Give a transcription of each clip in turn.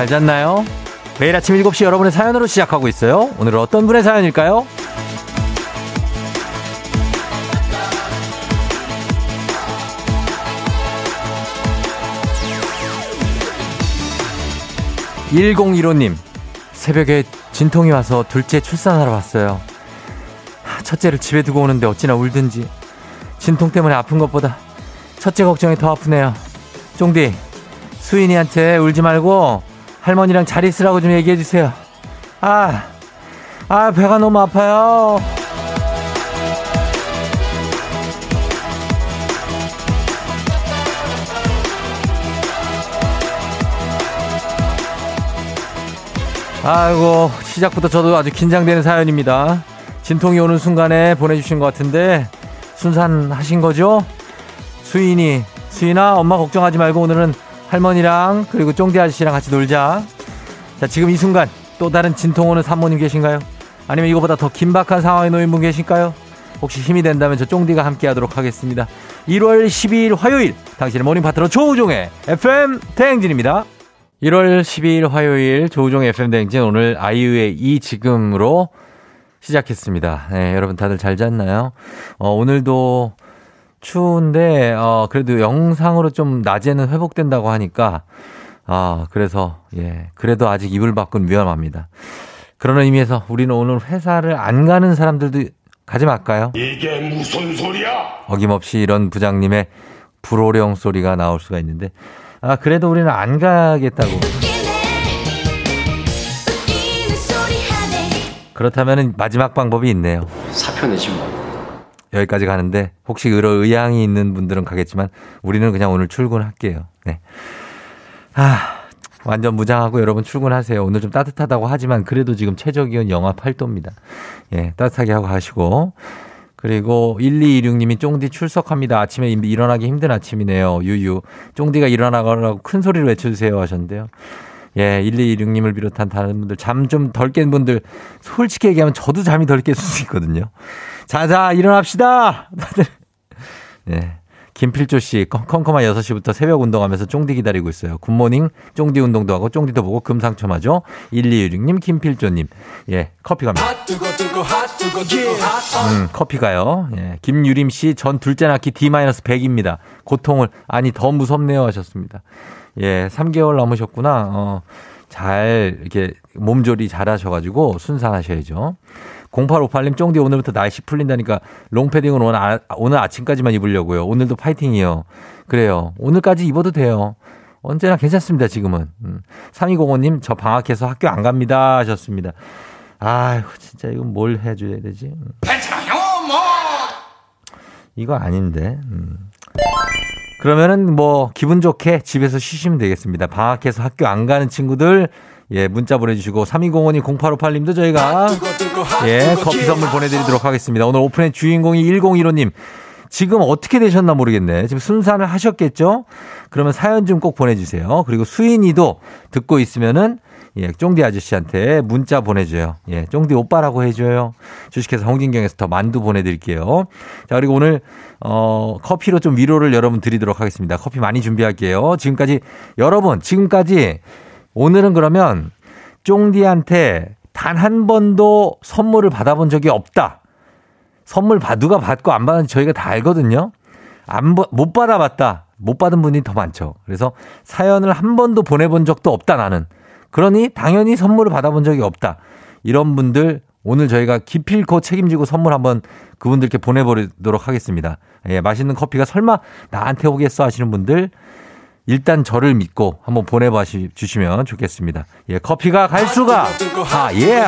잘 잤나요? 매일 아침 7시 여러분의 사연으로 시작하고 있어요. 오늘은 어떤 분의 사연일까요? 1015님, 새벽에 진통이 와서 둘째 출산하러 왔어요. 첫째를 집에 두고 오는데 어찌나 울든지. 진통 때문에 아픈 것보다 첫째 걱정이 더 아프네요. 쫑디, 수인이한테 울지 말고 할머니랑 잘 있으라고 좀 얘기해 주세요. 아, 아, 배가 너무 아파요. 아이고, 시작부터 저도 아주 긴장되는 사연입니다. 진통이 오는 순간에 보내주신 것 같은데, 순산하신 거죠? 수인이, 수인아, 엄마 걱정하지 말고 오늘은 할머니랑 그리고 쫑디 아저씨랑 같이 놀자. 자, 지금 이 순간 또 다른 진통 오는 산모님 계신가요? 아니면 이거보다 더 긴박한 상황에 놓인 분 계실까요? 혹시 힘이 된다면 저 쫑디가 함께 하도록 하겠습니다. 1월 12일 화요일 당신의 모닝 파트너 조우종의 FM 대행진입니다. 1월 12일 화요일 조우종 FM 대행진 오늘 아이유의 이 지금으로 시작했습니다. 네, 여러분 다들 잘 잤나요? 어, 오늘도 추운데 어, 그래도 영상으로 좀 낮에는 회복된다고 하니까 아, 그래서 예, 그래도 아직 이불 밖은 위험합니다. 그런 의미에서 우리는 오늘 회사를 안 가는 사람들도 가지 말까요? 이게 무슨 소리야? 어김없이 이런 부장님의 불호령 소리가 나올 수가 있는데 아, 그래도 우리는 안 가겠다고. 그렇다면 마지막 방법이 있네요. 사표 내지 뭐. 여기까지 가는데 혹시 그런 의향이 있는 분들은 가겠지만 우리는 그냥 오늘 출근할게요. 네. 아, 완전 무장하고 여러분 출근하세요. 오늘 좀 따뜻하다고 하지만 그래도 지금 최저 기온 영하 8도입니다. 예, 따뜻하게 하고 가시고. 그리고 1226님이 쫑디 출석합니다. 아침에 일어나기 힘든 아침이네요. 유유. 쫑디가 일어나가라고 큰 소리로 외쳐주세요 하셨는데요. 예, 1226님을 비롯한 다른 분들, 잠 좀 덜 깬 분들, 솔직히 얘기하면 저도 잠이 덜깰수 있거든요. 자, 자, 일어납시다! 다들. 예. 김필조 씨, 컴컴한 6시부터 새벽 운동하면서 쫑디 기다리고 있어요. 굿모닝, 쫑디 운동도 하고, 쫑디도 보고, 금상첨하죠? 1216님, 김필조님. 예, 커피 갑니다. 음, 커피 가요. 예, 김유림 씨, 전 둘째 낳기 D-100입니다. 고통을, 아니, 더 무섭네요 하셨습니다. 예, 3개월 넘으셨구나. 어, 잘, 이렇게 몸조리 잘 하셔가지고 순산하셔야죠. 0858님 쫑디 오늘부터 날씨 풀린다니까 롱패딩은 오늘, 아, 오늘 아침까지만 입으려고요. 오늘도 파이팅이요. 그래요. 오늘까지 입어도 돼요. 언제나 괜찮습니다, 지금은. 음. 3205님, 저 방학해서 학교 안 갑니다. 하셨습니다. 아휴, 진짜 이건 뭘 해줘야 되지? 음. 괜찮아요, 뭐. 이거 아닌데. 음. 그러면은 뭐, 기분 좋게 집에서 쉬시면 되겠습니다. 방학해서 학교 안 가는 친구들, 예, 문자 보내주시고, 3205님, 0858님도 저희가, 예, 커피 선물 보내드리도록 하겠습니다. 오늘 오픈의 주인공이 1015님. 지금 어떻게 되셨나 모르겠네. 지금 순산을 하셨겠죠? 그러면 사연 좀 꼭 보내주세요. 그리고 수인이도 듣고 있으면은, 예, 쫑디 아저씨한테 문자 보내줘요. 예, 쫑디 오빠라고 해줘요. 주식회사 홍진경에서 더 만두 보내드릴게요. 자, 그리고 오늘, 어, 커피로 좀 위로를 여러분 드리도록 하겠습니다. 커피 많이 준비할게요. 지금까지, 여러분, 지금까지 오늘은 그러면 쫑디한테 단 한 번도 선물을 받아본 적이 없다. 선물 받, 누가 받고 안 받는지 저희가 다 알거든요. 안, 못 받아봤다. 못 받은 분이 더 많죠. 그래서 사연을 한 번도 보내본 적도 없다, 나는. 그러니 당연히 선물을 받아본 적이 없다. 이런 분들 오늘 저희가 기필코 책임지고 선물 한번 그분들께 보내보도록 하겠습니다. 예, 맛있는 커피가 설마 나한테 오겠어 하시는 분들 일단 저를 믿고 한번 보내봐 주시면 좋겠습니다. 예, 커피가 갈 수가, 아, 예,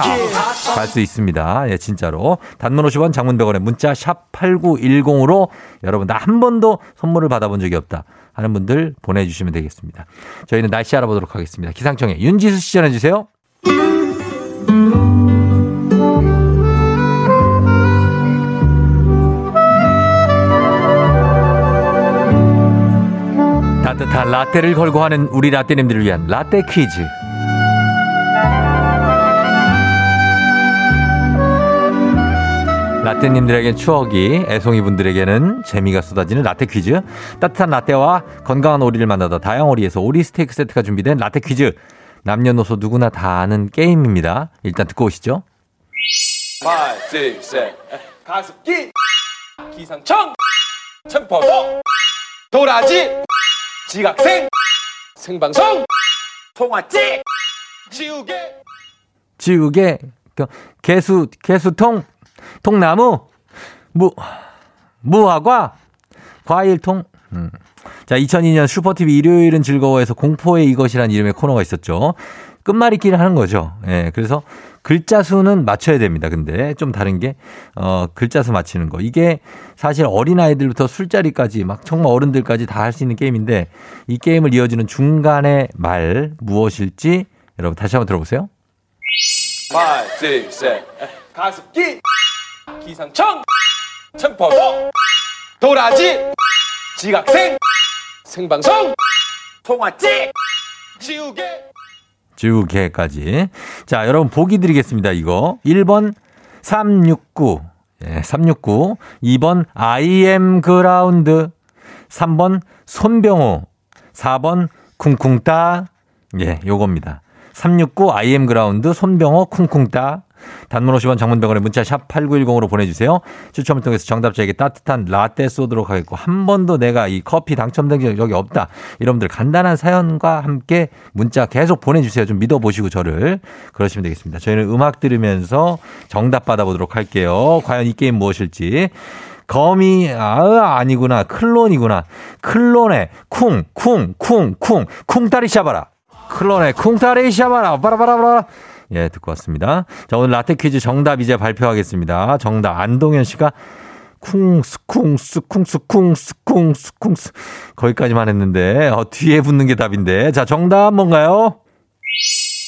갈 수 있습니다. 예, 진짜로. 단문 50원 장문병원에 문자 샵 8910으로 여러분, 나 한 번도 선물을 받아본 적이 없다. 하는 분들 보내주시면 되겠습니다. 저희는 날씨 알아보도록 하겠습니다. 기상청에 윤지수 씨 전해주세요. 따뜻한 라떼를 걸고 하는 우리 라떼님들을 위한 라떼 퀴즈. 라떼님들에겐 추억이, 애송이 분들에게는 재미가 쏟아지는 라떼 퀴즈. 따뜻한 라떼와 건강한 오리를 만나다 다양오리에서 오리 스테이크 세트가 준비된 라떼 퀴즈. 남녀노소 누구나 다 아는 게임입니다. 일단 듣고 오시죠. 5, 6, 7 가습기 기상청 청포도 도라지 지각생 생방송 통화찍 지우개 지우개, 그, 개수, 개수통, 통나무, 무, 무화과, 과일통. 음. 자, 2002년 슈퍼TV 일요일은 즐거워해서 공포의 이것이란 이름의 코너가 있었죠. 끝말잇기를 하는 거죠. 예, 그래서 글자 수는 맞춰야 됩니다. 근데 좀 다른 게, 어, 글자 수 맞히는 거. 이게 사실 어린아이들부터 술자리까지 막 정말 어른들까지 다 할 수 있는 게임인데 이 게임을 이어주는 중간의 말 무엇일지 여러분 다시 한번 들어보세요. 5, 6, 7 가습기 기상청 청포도 도라지 지각생 생방송 통화찍 지우개 지우개까지. 자, 여러분 보기 드리겠습니다. 이거. 1번 369. 예, 369. 2번 IM 그라운드. 3번 손병호. 4번 쿵쿵따. 예, 요겁니다. 369 IM 그라운드 손병호 쿵쿵따. 단문 50원 장문병원에 문자 샵 8910으로 보내주세요. 추첨을 통해서 정답자에게 따뜻한 라떼 쏘도록 하겠고 한 번도 내가 이 커피 당첨된 적이 없다. 여러분들 간단한 사연과 함께 문자 계속 보내주세요. 좀 믿어보시고 저를 그러시면 되겠습니다. 저희는 음악 들으면서 정답 받아보도록 할게요. 과연 이 게임 무엇일지. 거미 아 아니구나 클론이구나 클론의 쿵 쿵 쿵쿵 쿵따리 샤바라 클론의 쿵따리 샤바라 바라바라바라 예, 듣고 왔습니다. 자, 오늘 라떼 퀴즈 정답 이제 발표하겠습니다. 정답. 안동현 씨가 쿵스 쿵스 쿵스 쿵스 쿵스 쿵스 거기까지만 했는데 어, 뒤에 붙는 게 답인데. 자 정답 뭔가요?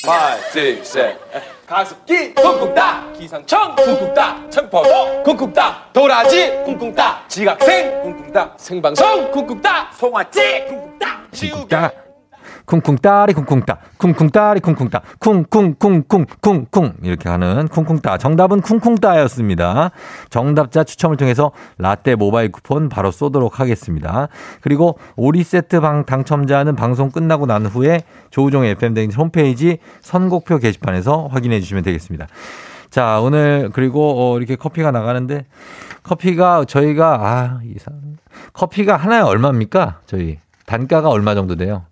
5, 6, 7 가습기 쿵쿵따. 기상청 쿵쿵따. 청포도 쿵쿵따. 도라지 쿵쿵따. 지각생 쿵쿵따. 생방송 쿵쿵따. 송화찍 쿵쿵따. 지우개 쿵쿵따 쿵쿵따리 쿵쿵따 쿵쿵따리 쿵쿵따 쿵쿵쿵쿵쿵쿵 이렇게 하는 쿵쿵따 정답은 쿵쿵따였습니다. 정답자 추첨을 통해서 라떼 모바일 쿠폰 바로 쏘도록 하겠습니다. 그리고 오리 세트 방 당첨자는 방송 끝나고 난 후에 조우종의 FM 댕 홈페이지 선곡표 게시판에서 확인해 주시면 되겠습니다. 자, 오늘 그리고 어, 이렇게 커피가 나가는데 커피가 저희가 아, 이상 커피가 하나에 얼마입니까? 저희 단가가 얼마 정도 돼요?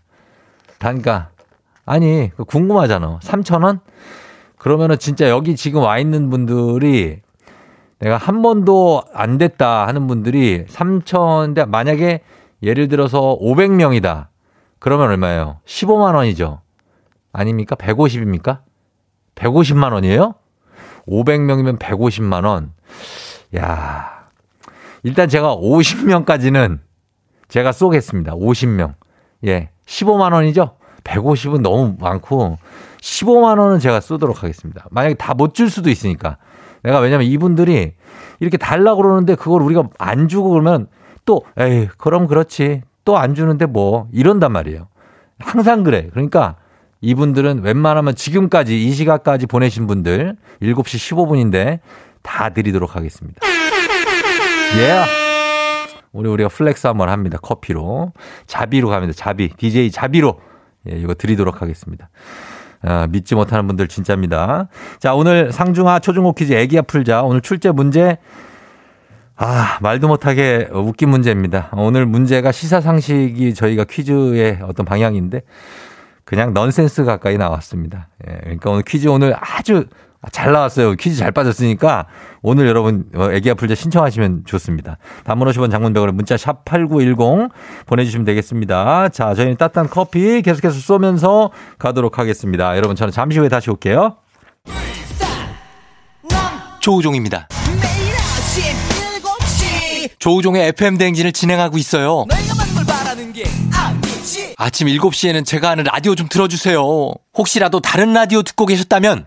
단가. 아니, 그 궁금하잖아. 3,000원? 그러면은 진짜 여기 지금 와 있는 분들이 내가 한 번도 안 됐다 하는 분들이 3,000인데 만약에 예를 들어서 500명이다. 그러면 얼마예요? 15만 원이죠. 아닙니까? 150입니까? 150만 원이에요? 500명이면 150만 원. 야. 일단 제가 50명까지는 제가 쏘겠습니다. 50명. 예. 15만 원이죠? 150은 너무 많고 15만 원은 제가 쏘도록 하겠습니다. 만약에 다 못 줄 수도 있으니까. 내가 왜냐면 이분들이 이렇게 달라고 그러는데 그걸 우리가 안 주고 그러면 또 에이, 그럼 그렇지. 또 안 주는데 뭐 이런단 말이에요. 항상 그래. 그러니까 이분들은 웬만하면 지금까지 이 시각까지 보내신 분들 7시 15분인데 다 드리도록 하겠습니다. 예. Yeah. 우리 우리가 flex 한번 합니다. 커피로. 자비로 갑니다. 자비. DJ 자비로. 예, 이거 드리도록 하겠습니다. 아, 믿지 못하는 분들 진짜입니다. 자, 오늘 상중하 초중고 퀴즈 애기야 풀자. 오늘 출제 문제 아, 말도 못하게 웃긴 문제입니다. 오늘 문제가 시사상식이 저희가 퀴즈의 어떤 방향인데 그냥 넌센스 가까이 나왔습니다. 예, 그러니까 오늘 퀴즈 오늘 아주 잘 나왔어요. 퀴즈 잘 빠졌으니까 오늘 여러분 애기 아플자 신청하시면 좋습니다. 단문 50원 장문백으로 문자 샵 8910 보내주시면 되겠습니다. 자, 저희는 따뜻한 커피 계속해서 쏘면서 가도록 하겠습니다. 여러분 저는 잠시 후에 다시 올게요. 조우종입니다. 조우종의 FM 대행진을 진행하고 있어요. 아침 7시에는 제가 하는 라디오 좀 틀어주세요. 혹시라도 다른 라디오 듣고 계셨다면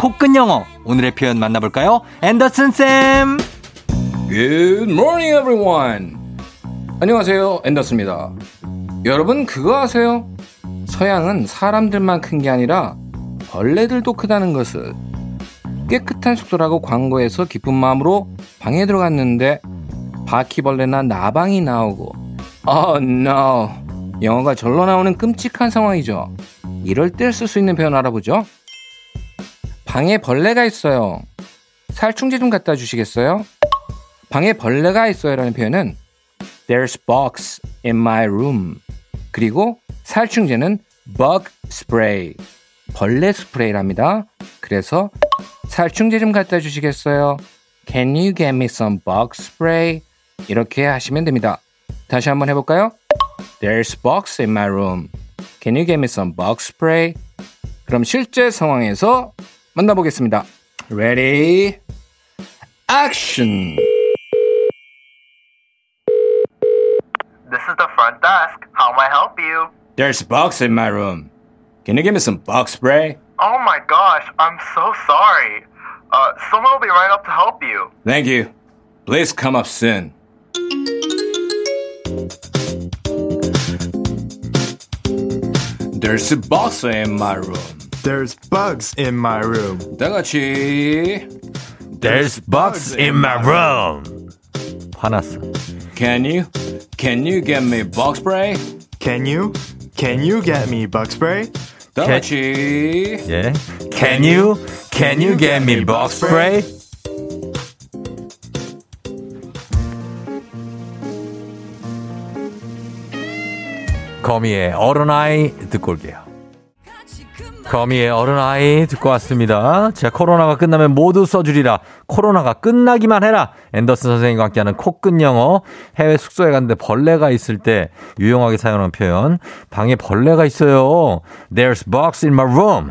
코끝 영어 오늘의 표현 만나볼까요? 앤더슨 쌤. Good morning, everyone. 안녕하세요, 앤더스입니다. 여러분 그거 아세요? 서양은 사람들만 큰 게 아니라 벌레들도 크다는 것을 깨끗한 숙소라고 광고에서 기쁜 마음으로 방에 들어갔는데 바퀴벌레나 나방이 나오고 Oh no 영어가 절로 나오는 끔찍한 상황이죠 이럴 때 쓸 수 있는 표현 알아보죠 방에 벌레가 있어요 살충제 좀 갖다 주시겠어요? 방에 벌레가 있어요 라는 표현은 There's bugs in my room 그리고 살충제는 bug spray 벌레 스프레이랍니다 그래서 살충제 좀 갖다 주시겠어요? Can you get me some bug spray? 이렇게 하시면 됩니다. 다시 한번 해볼까요? There's bugs in my room. Can you get me some bug spray? 그럼 실제 상황에서 만나보겠습니다. Ready? Action! This is the front desk. How may I help you? There's bugs in my room. Can you give me some bug spray? Oh my gosh, I'm so sorry. Uh, someone will be right up to help you. Thank you. Please come up soon. There's a box in my room. There's bugs in my room. 다 같이 There's bugs in my room. 화났어. Can you can you get me bug spray? Can you? Can you get me bug spray? 다 Can- 같이 예. Can you can you get me bug spray? 거미의 어른아이 듣고 올게요. 거미의 어른아이 듣고 왔습니다. 자, 코로나가 끝나면 모두 써주리라. 코로나가 끝나기만 해라. 앤더슨 선생님과 함께하는 코끝 영어. 해외 숙소에 갔는데 벌레가 있을 때 유용하게 사용하는 표현. 방에 벌레가 있어요. There's bugs in my room.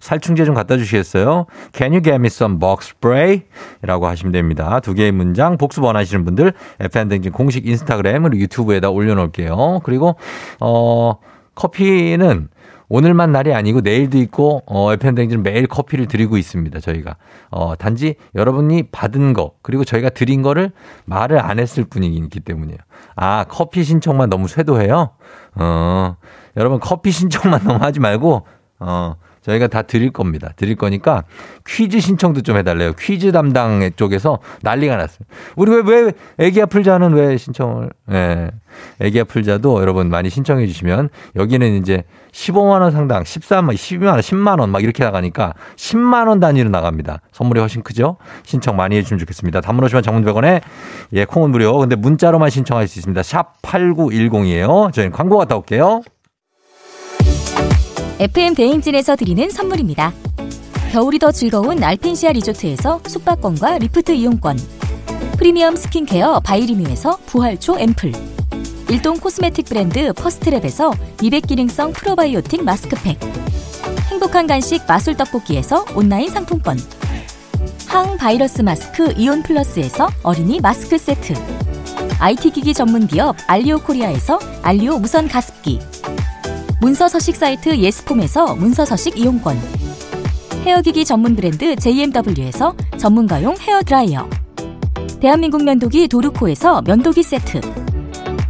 살충제 좀 갖다 주시겠어요? Can you get me some bug spray? 라고 하시면 됩니다. 두 개의 문장 복습 원하시는 분들 FN댕진 공식 인스타그램 그리고 유튜브에다 올려놓을게요. 그리고 어 커피는 오늘만 날이 아니고 내일도 있고 어 FN댕진 매일 커피를 드리고 있습니다. 저희가 어 단지 여러분이 받은 거 그리고 저희가 드린 거를 말을 안 했을 뿐이기 때문이에요. 아 커피 신청만 너무 쇄도해요? 어 여러분 커피 신청만 너무 하지 말고 어 저희가 다 드릴 겁니다. 드릴 거니까 퀴즈 신청도 좀 해달래요. 퀴즈 담당 쪽에서 난리가 났어요. 우리 왜, 왜, 애기야 풀자는 왜 신청을, 예. 애기야 풀자도 여러분 많이 신청해 주시면 여기는 이제 15만 원 상당, 13만, 12만 원, 10만 원 막 이렇게 나가니까 10만 원 단위로 나갑니다. 선물이 훨씬 크죠? 신청 많이 해 주시면 좋겠습니다. 단문 50원 장문 100원에 예, 콩은 무료. 근데 문자로만 신청할 수 있습니다. 샵 8910이에요. 저희는 광고 갔다 올게요. FM 대행진에서 드리는 선물입니다. 겨울이 더 즐거운 알펜시아 리조트에서 숙박권과 리프트 이용권. 프리미엄 스킨케어 바이리뮤에서 부활초 앰플. 일동 코스메틱 브랜드 퍼스트랩에서 미백 기능성 프로바이오틱 마스크팩. 행복한 간식 마술 떡볶이에서 온라인 상품권. 항바이러스 마스크 이온 플러스에서 어린이 마스크 세트. IT 기기 전문 기업 알리오 코리아에서 알리오 무선 가습기. 문서 서식 사이트 예스폼에서 문서 서식 이용권. 헤어기기 전문 브랜드 JMW에서 전문가용 헤어 드라이어. 대한민국 면도기 도르코에서 면도기 세트.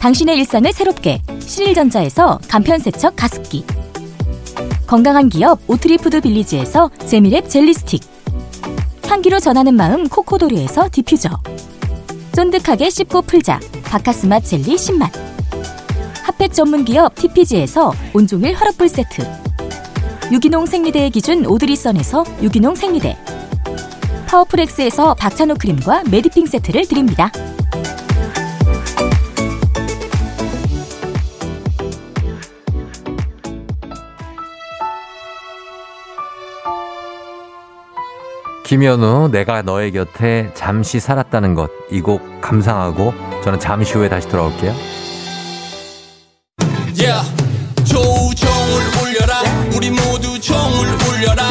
당신의 일상을 새롭게 신일전자에서 간편세척 가습기. 건강한 기업 오트리푸드 빌리지에서 재미랩 젤리 스틱. 향기로 전하는 마음 코코도리에서 디퓨저. 쫀득하게 씹고 풀자 박카스맛 젤리 10만. 핫팩 전문 기업 TPG에서 온종일 화롯불 세트. 유기농 생리대의 기준 오드리선에서 유기농 생리대. 파워풀엑스에서 박찬호 크림과 메디핑 세트를 드립니다. 김현우 내가 너의 곁에 잠시 살았다는 것 이 곡 감상하고 저는 잠시 후에 다시 돌아올게요. Yeah. 조우종을 울려라 우리 모두 종을 울려라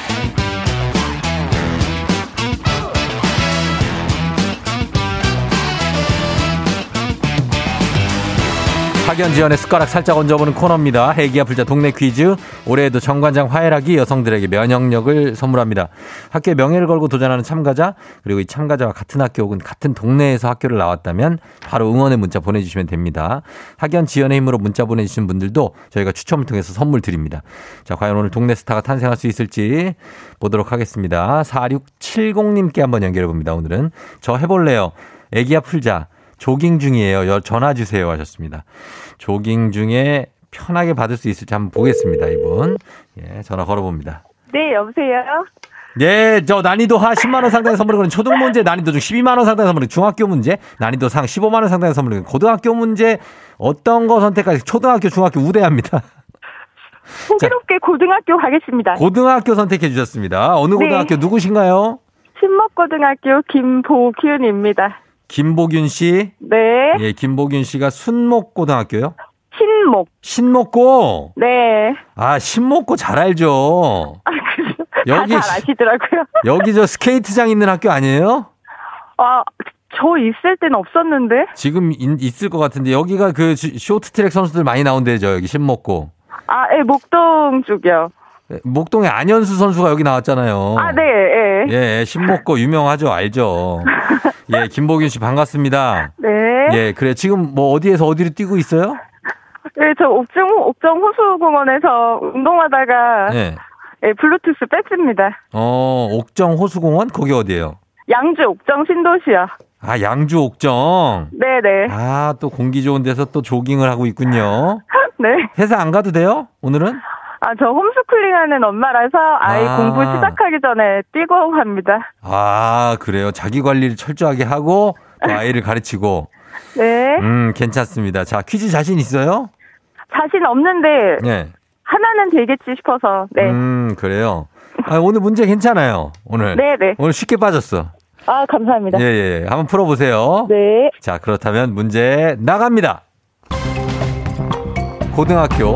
학연 지연의 숟가락 살짝 얹어보는 코너입니다. 애기야 풀자 동네 퀴즈. 올해에도 정관장 화해락이 여성들에게 면역력을 선물합니다. 학교에 명예를 걸고 도전하는 참가자 그리고 이 참가자와 같은 학교 혹은 같은 동네에서 학교를 나왔다면 바로 응원의 문자 보내주시면 됩니다. 학연 지연의 힘으로 문자 보내주신 분들도 저희가 추첨을 통해서 선물 드립니다. 자 과연 오늘 동네 스타가 탄생할 수 있을지 보도록 하겠습니다. 4670님께 한번 연결해 봅니다. 오늘은 저 해볼래요. 애기야 풀자. 조깅 중이에요. 여- 전화 주세요 하셨습니다. 조깅 중에 편하게 받을 수 있을지 한번 보겠습니다. 이분. 예, 전화 걸어봅니다. 네, 여보세요? 예, 저 난이도 하 10만 원 상당의 선물을 거는 초등 문제, 난이도 중 12만 원 상당의 선물을 중학교 문제, 난이도 상 15만 원 상당의 선물을 거는 고등학교 문제 어떤 거 선택할지 초등학교, 중학교 우대합니다. 호기롭게 고등학교 가겠습니다. 고등학교 선택해 주셨습니다. 어느 네. 고등학교 누구신가요? 신목고등학교 김보균입니다. 김보균 씨. 네, 예, 김보균 씨가 순목고등학교요? 신목. 신목고. 네. 아, 신목고 잘 알죠. 아, 그래요? 여기 다잘 아시더라고요. 여기 저 스케이트장 있는 학교 아니에요? 아, 저 있을 땐 없었는데? 지금 인- 있을 것 같은데 여기가 그 시- 쇼트트랙 선수들 많이 나온 데죠. 여기 신목고. 아, 예, 목동 쪽이요. 예, 목동에 안현수 선수가 여기 나왔잖아요. 아, 네, 예. 예, 신목고 유명하죠. 알죠. 예, 김보균 씨 반갑습니다. 네. 예, 그래. 지금 뭐 어디에서 어디로 뛰고 있어요? 예, 저 옥정, 옥정 호수공원에서 운동하다가, 예. 예, 블루투스 뺐습니다. 어, 옥정 호수공원? 거기 어디예요? 양주 옥정 신도시요. 아, 양주 옥정. 네 네. 아, 또 공기 좋은 데서 또 조깅을 하고 있군요. 네. 회사 안 가도 돼요? 오늘은? 아, 저 홈스쿨링 하는 엄마라서 아이 아. 공부 시작하기 전에 뛰고 갑니다. 아, 그래요. 자기 관리를 철저하게 하고 또 아이를 가르치고. 네. 음, 괜찮습니다. 자, 퀴즈 자신 있어요? 자신 없는데 예. 하나는 되겠지 싶어서. 네. 음, 그래요. 아, 오늘 문제 괜찮아요. 오늘. 네 네. 오늘 쉽게 빠졌어. 아, 감사합니다. 예, 예. 한번 풀어 보세요. 네. 자, 그렇다면 문제 나갑니다. 고등학교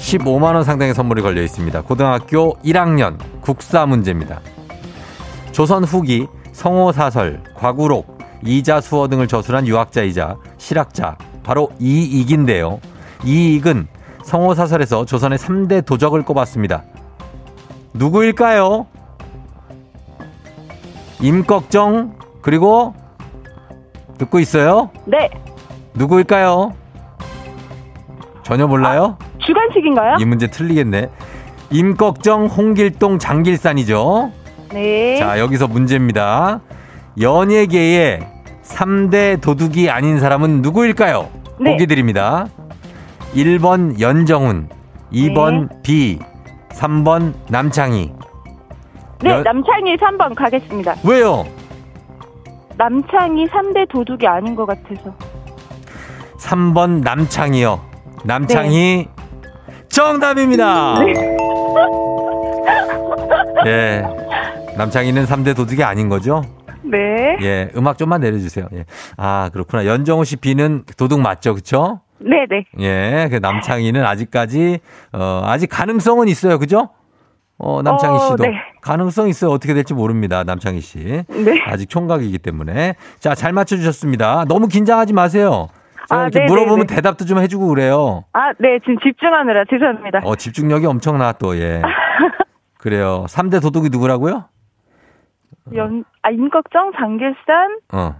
15만원 상당의 선물이 걸려 있습니다. 고등학교 1학년 국사 문제입니다. 조선 후기 성호사설, 과구록, 이자수어 등을 저술한 유학자이자 실학자, 바로 이익인데요. 이익은 성호사설에서 조선의 3대 도적을 꼽았습니다. 누구일까요? 임꺽정, 그리고 듣고 있어요? 네. 누구일까요? 전혀 몰라요? 주관식인가요? 이 문제 틀리겠네. 임꺽정, 홍길동, 장길산이죠. 네. 자, 여기서 문제입니다. 연예계의 3대 도둑이 아닌 사람은 누구일까요? 네. 보기 드립니다. 1번 연정훈, 2번 네. B, 3번 남창희. 네, 여- 남창희 3번 가겠습니다. 왜요? 남창희 3대 도둑이 아닌 것 같아서. 3번 남창희요. 남창희 정답입니다. 예. 남창희는 3대 도둑이 아닌 거죠? 네. 예. 음악 좀만 내려주세요. 예. 아, 그렇구나. 연정호 씨 B는 도둑 맞죠? 그쵸? 네네. 예. 그 남창희는 아직까지, 어, 아직 가능성은 있어요. 그죠? 어, 남창희 어, 씨도. 네. 가능성 있어요. 어떻게 될지 모릅니다. 남창희 씨. 네. 아직 총각이기 때문에. 자, 잘 맞춰주셨습니다. 너무 긴장하지 마세요. 아, 이렇게 네, 물어보면 네, 네. 대답도 좀 해주고 그래요. 아, 네, 지금 집중하느라 죄송합니다. 어, 집중력이 엄청나 또, 예. 그래요. 3대 도둑이 누구라고요? 연, 아, 임꺽정, 장길산, 어.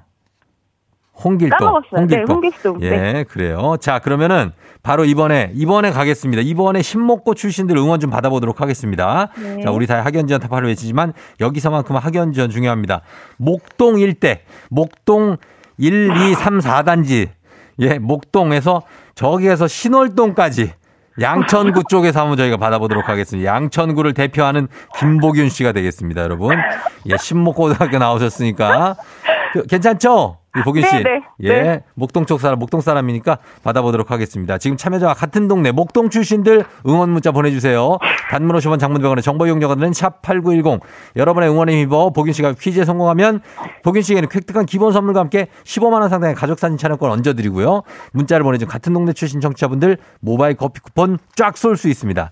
홍길동. 까먹었어요. 네, 홍길동. 예, 네. 그래요. 자, 그러면은 바로 이번에, 이번에 가겠습니다. 이번에 신목고 출신들 응원 좀 받아보도록 하겠습니다. 네. 자, 우리 다 학연지원 타파를 외치지만 여기서만큼 학연지원 중요합니다. 목동 일대, 목동 1, 2, 3, 4단지. 예, 목동에서 저기에서 신월동까지 양천구 쪽에서 한번 저희가 받아보도록 하겠습니다. 양천구를 대표하는 김복윤 씨가 되겠습니다, 여러분. 예, 신목고등학교 나오셨으니까. 그, 괜찮죠? 이 복윤 씨. 네, 네, 예. 네. 목동 쪽 사람, 목동 사람이니까 받아보도록 하겠습니다. 지금 참여자와 같은 동네 목동 출신들 응원 문자 보내주세요. 단문 50원 장문병원의 정보 이용료가 드는 샵8910. 여러분의 응원에 힘입어 복윤 씨가 퀴즈에 성공하면 복윤 씨에게는 획득한 기본 선물과 함께 15만원 상당의 가족사진 촬영권 얹어드리고요. 문자를 보내준 같은 동네 출신 청취자분들 모바일 커피 쿠폰 쫙 쏠 수 있습니다.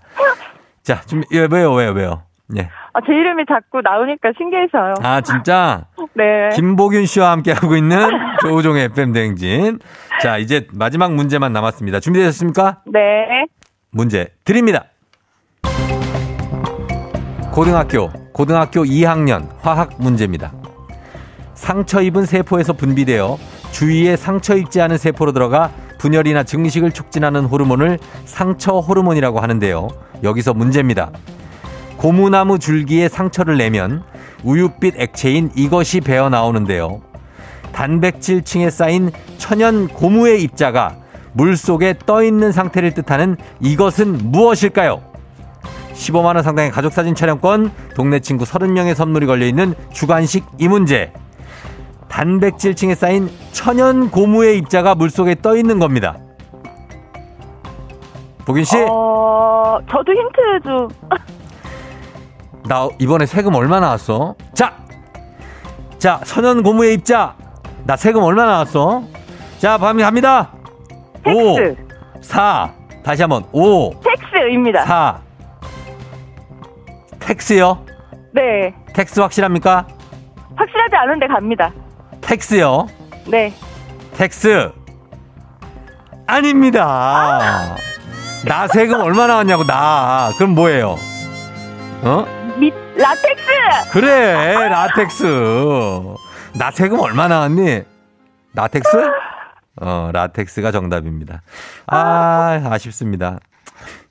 자, 좀, 예, 왜요, 왜요, 왜요? 예. 아, 제 이름이 자꾸 나오니까 신기해서요. 아, 진짜? 네. 김복윤 씨와 함께하고 있는 조우종의 FM 대행진. 자, 이제 마지막 문제만 남았습니다. 준비되셨습니까? 네. 문제 드립니다. 고등학교, 고등학교 2학년 화학 문제입니다. 상처 입은 세포에서 분비되어 주위에 상처 입지 않은 세포로 들어가 분열이나 증식을 촉진하는 호르몬을 상처 호르몬이라고 하는데요. 여기서 문제입니다. 고무나무 줄기에 상처를 내면 우윳빛 액체인 이것이 배어 나오는데요. 단백질층에 쌓인 천연 고무의 입자가 물 속에 떠 있는 상태를 뜻하는 이것은 무엇일까요? 15만 원 상당의 가족 사진 촬영권, 동네 친구 30명의 선물이 걸려 있는 주관식 이 문제. 단백질층에 쌓인 천연 고무의 입자가 물 속에 떠 있는 겁니다. 보긴 씨, 어, 저도 힌트 좀. 나 이번에 세금 얼마 나왔어? 자, 자, 천연 고무의 입자. 나 세금 얼마 나왔어? 자, 밤이 갑니다. 오, tax. 4, 다시 한번 5, tax입니다. 4. tax요? 네. tax 확실합니까? 확실하지 않은데 갑니다. tax요? 네. tax. 아닙니다. 나 세금 얼마 나왔냐고, 나. 그럼 뭐예요? 어? 미, 라텍스! 그래, 라텍스. 나 세금 얼마 나왔니? 라텍스? 어, 라텍스가 정답입니다. 아, 아쉽습니다.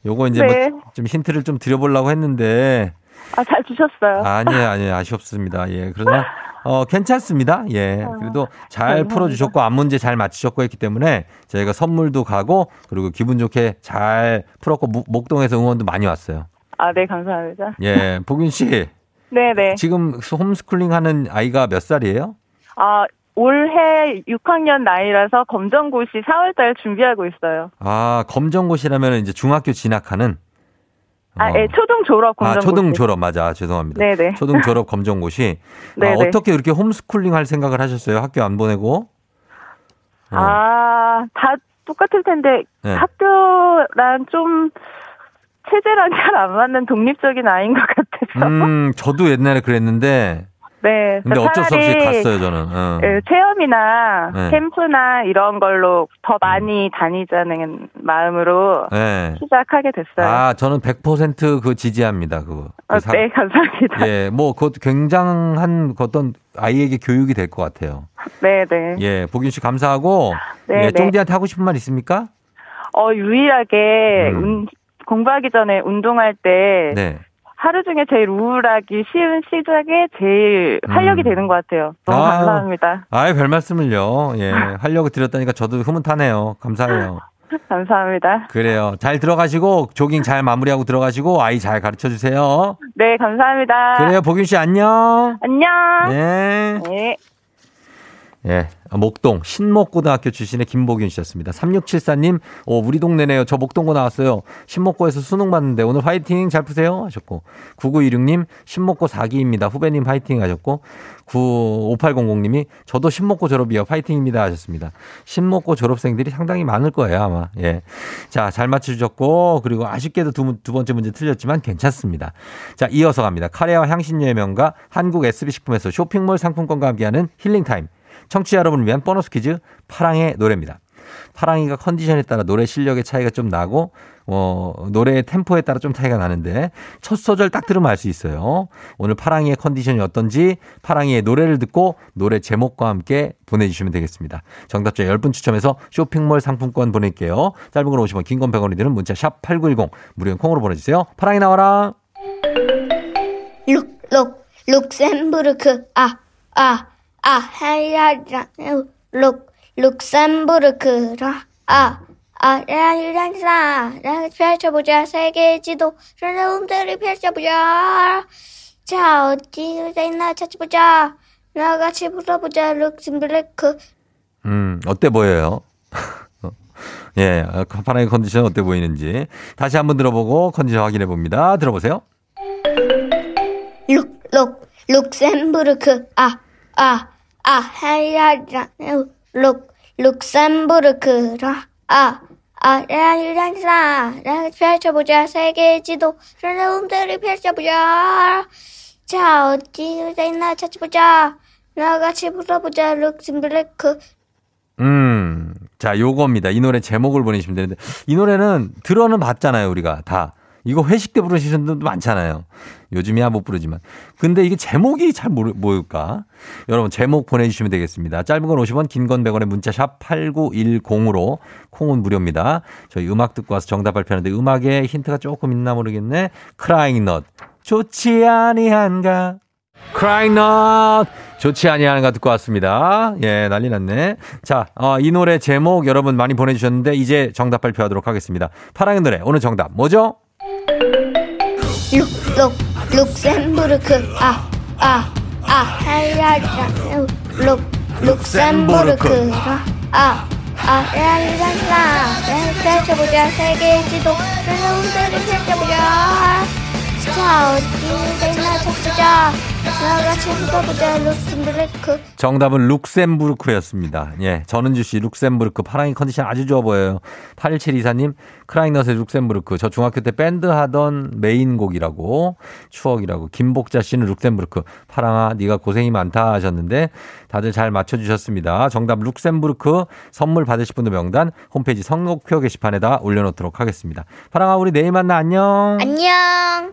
요거 이제 네. 뭐 좀 힌트를 좀 드려보려고 했는데, 아, 잘 주셨어요. 아니에요, 아니에요. 아쉽습니다. 예. 그러나, 어, 괜찮습니다. 예. 그래도 잘. 풀어주셨고, 앞 문제 잘 맞추셨고 했기 때문에 저희가 선물도 가고, 그리고 기분 좋게 잘 풀었고, 목- 목동에서 응원도 많이 왔어요. 아, 네, 감사합니다. 예. 복윤 씨, 네네. 지금 홈스쿨링 하는 아이가 몇 살이에요? 아, 올해 6학년 나이라서 검정고시 4월달 준비하고 있어요. 아, 검정고시라면 이제 중학교 진학하는? 아, 어. 예, 초등 졸업 아, 검정고시. 초등 졸업, 맞아. 죄송합니다. 네네. 초등 졸업 검정고시. 아, 네네. 어떻게 그렇게 홈스쿨링 할 생각을 하셨어요? 학교 안 보내고? 어. 아, 다 똑같을 텐데 네. 학교랑 좀 체제랑 잘 안 맞는 독립적인 아이인 것 같아서. 음, 저도 옛날에 그랬는데, 네. 근데 어쩔 수 없이 갔어요, 저는. 어. 예, 체험이나 네. 캠프나 이런 걸로 더 많이 다니자는 마음으로 네. 시작하게 됐어요. 아, 저는 100%그 지지합니다, 그거. 그 어, 사- 네, 감사합니다. 예, 뭐, 그것도 굉장한 그 어떤 아이에게 교육이 될 것 같아요. 네, 네. 예, 복윤 씨 감사하고, 네, 예, 네. 쫑디한테 하고 싶은 말 있습니까? 어, 유일하게 음. 운- 공부하기 전에 운동할 때 네. 하루 중에 제일 우울하기 쉬운 시작에 제일 활력이 음. 되는 것 같아요. 너무 아유. 감사합니다. 아이, 별 말씀을요. 예, 하려고 드렸다니까 저도 흐뭇하네요. 감사해요. 감사합니다. 그래요. 잘 들어가시고 조깅 잘 마무리하고 들어가시고 아이 잘 가르쳐 주세요. 네, 감사합니다. 그래요. 복윤 씨 안녕. 안녕. 네. 네. 예. 아, 목동 신목고등학교 출신의 김복윤 씨였습니다. 3674님, 오, 우리 동네네요. 저 목동고 나왔어요. 신목고에서 수능 봤는데 오늘 화이팅 잘 푸세요 하셨고 9926님 신목고 4기입니다. 후배님 화이팅 하셨고 9800님이 저도 신목고 졸업이요. 화이팅입니다 하셨습니다. 신목고 졸업생들이 상당히 많을 거예요 아마. 예. 자, 잘 맞춰주셨고 그리고 아쉽게도 두, 두 번째 문제 틀렸지만 괜찮습니다. 자, 이어서 갑니다. 카레와 향신료의 명가 한국 SB식품에서 쇼핑몰 상품권과 함께하는 힐링타임. 청취자 여러분을 위한 보너스 퀴즈 파랑의 노래입니다. 파랑이가 컨디션에 따라 노래 실력의 차이가 좀 나고 어, 노래의 템포에 따라 좀 차이가 나는데 첫 소절 딱 들으면 알 수 있어요. 오늘 파랑이의 컨디션이 어떤지 파랑이의 노래를 듣고 노래 제목과 함께 보내주시면 되겠습니다. 정답자 10분 추첨해서 쇼핑몰 상품권 보낼게요. 짧은 건 50원 긴 건 100원이 드는 문자 샵 8910 무료인 콩으로 보내주세요. 파랑이 나와라. 룩, 룩, 룩셈부르크, 아, 아, 아, 하이라라, 룩, 룩셈부르크라, 아, 아, 라, 펼쳐보자, 세계 지도, 라움들이 펼쳐보자. 자, 어디가 있나 찾아보자. 나같이 불러보자, 룩셈부르크. 음, 어때 보여요? 예, 파랑이 컨디션 어때 보이는지 다시 한번 들어보고 컨디션 확인해 봅니다. 들어보세요. 룩, 룩, 룩셈부르크, 아, 아, 아, 하이라라, 룩, 룩셈부르크라, 아, 아, 라, 펼쳐보자, 세계 지도, 라움들이 펼쳐보자. 자, 어디가 있나 찾아보자. 나같이 불러보자, 룩셈부르크. 음, 자, 요겁니다. 이 노래 제목을 보내주시면 되는데, 이 노래는 들어는 봤잖아요, 우리가 다. 이거 회식 때 부르시는 분들도 많잖아요. 요즘이야 못 부르지만. 근데 이게 제목이 잘 모르, 뭘까? 여러분, 제목 보내주시면 되겠습니다. 짧은 건 50원, 긴 건 100원의 문자 샵 8910으로 콩은 무료입니다. 저희 음악 듣고 와서 정답 발표하는데 음악에 힌트가 조금 있나 모르겠네. 크라잉 넛. 좋지 아니한가? 크라잉 넛. 좋지 아니한가 듣고 왔습니다. 예, 난리 났네. 자, 어, 이 노래 제목 여러분 많이 보내주셨는데 이제 정답 발표하도록 하겠습니다. 파랑의 노래 오늘 정답 뭐죠? 룩, 룩, 룩셈부르크, 아, 아, 아, 하이라라, 룩, 룩셈부르크라, 아, 아, 라이란라, 펼쳐보자, 세계 지도, 라운드를 펼쳐보자. 자, 붙어보자, 룩셈부르크. 정답은 룩셈부르크였습니다. 예, 전은주 씨 룩셈부르크 파랑이 컨디션 아주 좋아 보여요. 8724님 크라잉넛의 룩셈부르크 저 중학교 때 밴드 하던 메인곡이라고 추억이라고 김복자 씨는 룩셈부르크 파랑아 네가 고생이 많다 하셨는데 다들 잘 맞춰주셨습니다. 정답 룩셈부르크 선물 받으실 분들 명단 홈페이지 선곡표 게시판에다 올려놓도록 하겠습니다. 파랑아 우리 내일 만나 안녕. 안녕.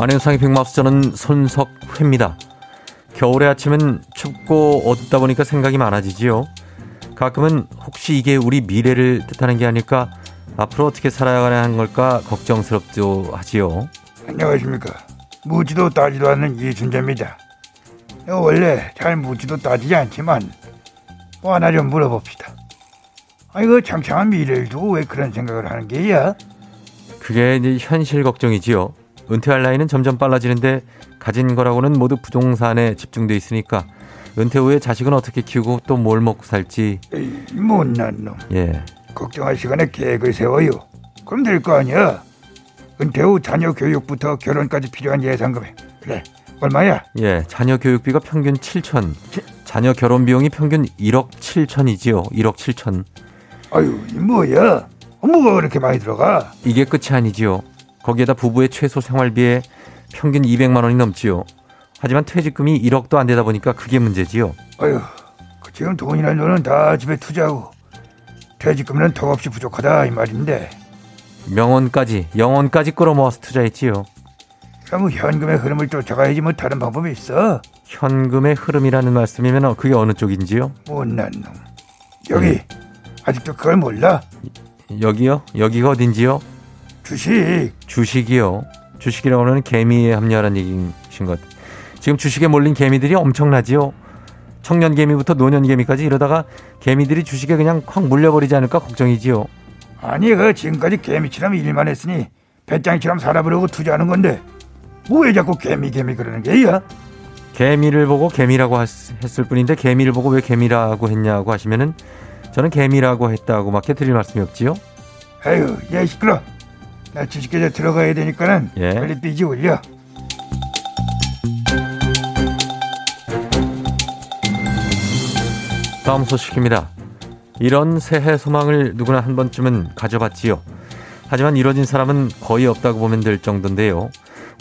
안현상의 빅마우스 저는 손석회입니다. 겨울의 아침은 춥고 어둡다 보니까 생각이 많아지지요. 가끔은 혹시 이게 우리 미래를 뜻하는 게 아닐까? 앞으로 어떻게 살아가야 하는 걸까 걱정스럽죠 하지요. 안녕하십니까. 묻지도 따지도 않는 이순재입니다. 원래 잘 묻지도 따지지 않지만 뭐 하나 좀 물어봅시다. 아 이거 창창한 미래를 두고 왜 그런 생각을 하는 게야? 그게 이제 현실 걱정이지요. 은퇴할 나이는 점점 빨라지는데 가진 거라고는 모두 부동산에 집중돼 있으니까 은퇴 후에 자식은 어떻게 키우고 또 뭘 먹고 살지. 못난 놈. 예. 걱정할 시간에 계획을 세워요. 그럼 될 거 아니야. 은퇴 후 자녀 교육부터 결혼까지 필요한 예상 금액. 그래 얼마야? 예, 자녀 교육비가 평균 7천. 자녀 결혼 비용이 평균 1억 7천이지요. 1억 7천. 아유, 이 뭐야? 뭐가 그렇게 많이 들어가? 이게 끝이 아니지요. 거기에다 부부의 최소 생활비에 평균 200만 원이 넘지요. 하지만 퇴직금이 1억도 안 되다 보니까 그게 문제지요. 아유, 그 지금 돈이나 돈은 다 집에 투자하고 퇴직금은 턱없이 부족하다 이 말인데 명언까지 영혼까지 끌어모아서 투자했지요. 그럼 현금의 흐름을 쫓아가야지 뭐 다른 방법이 있어? 현금의 흐름이라는 말씀이면 그게 어느 쪽인지요? 못난 놈. 여기 네. 아직도 그걸 몰라? 여기요? 여기가 어딘지요? 주식. 주식이요. 주식이라고 하는 개미에 합류하는 얘기신 것. 지금 주식에 몰린 개미들이 엄청나지요. 청년 개미부터 노년 개미까지 이러다가 개미들이 주식에 그냥 확 물려버리지 않을까 걱정이지요. 아니 그 지금까지 개미처럼 일만 했으니 배짱이처럼 살아보려고 투자하는 건데 뭐왜 자꾸 개미 개미 그러는 게야? 개미를 보고 개미라고 했- 했을 뿐인데 개미를 보고 왜 개미라고 했냐고 하시면은 저는 개미라고 했다고 밖에 드릴 말씀이 없지요. 아유 야 시끄러. 나 주식계좌 들어가야 되니까는 예. 빨리 삐지 올려. 다음 소식입니다. 이런 새해 소망을 누구나 한 번쯤은 가져봤지요. 하지만 이뤄진 사람은 거의 없다고 보면 될 정도인데요.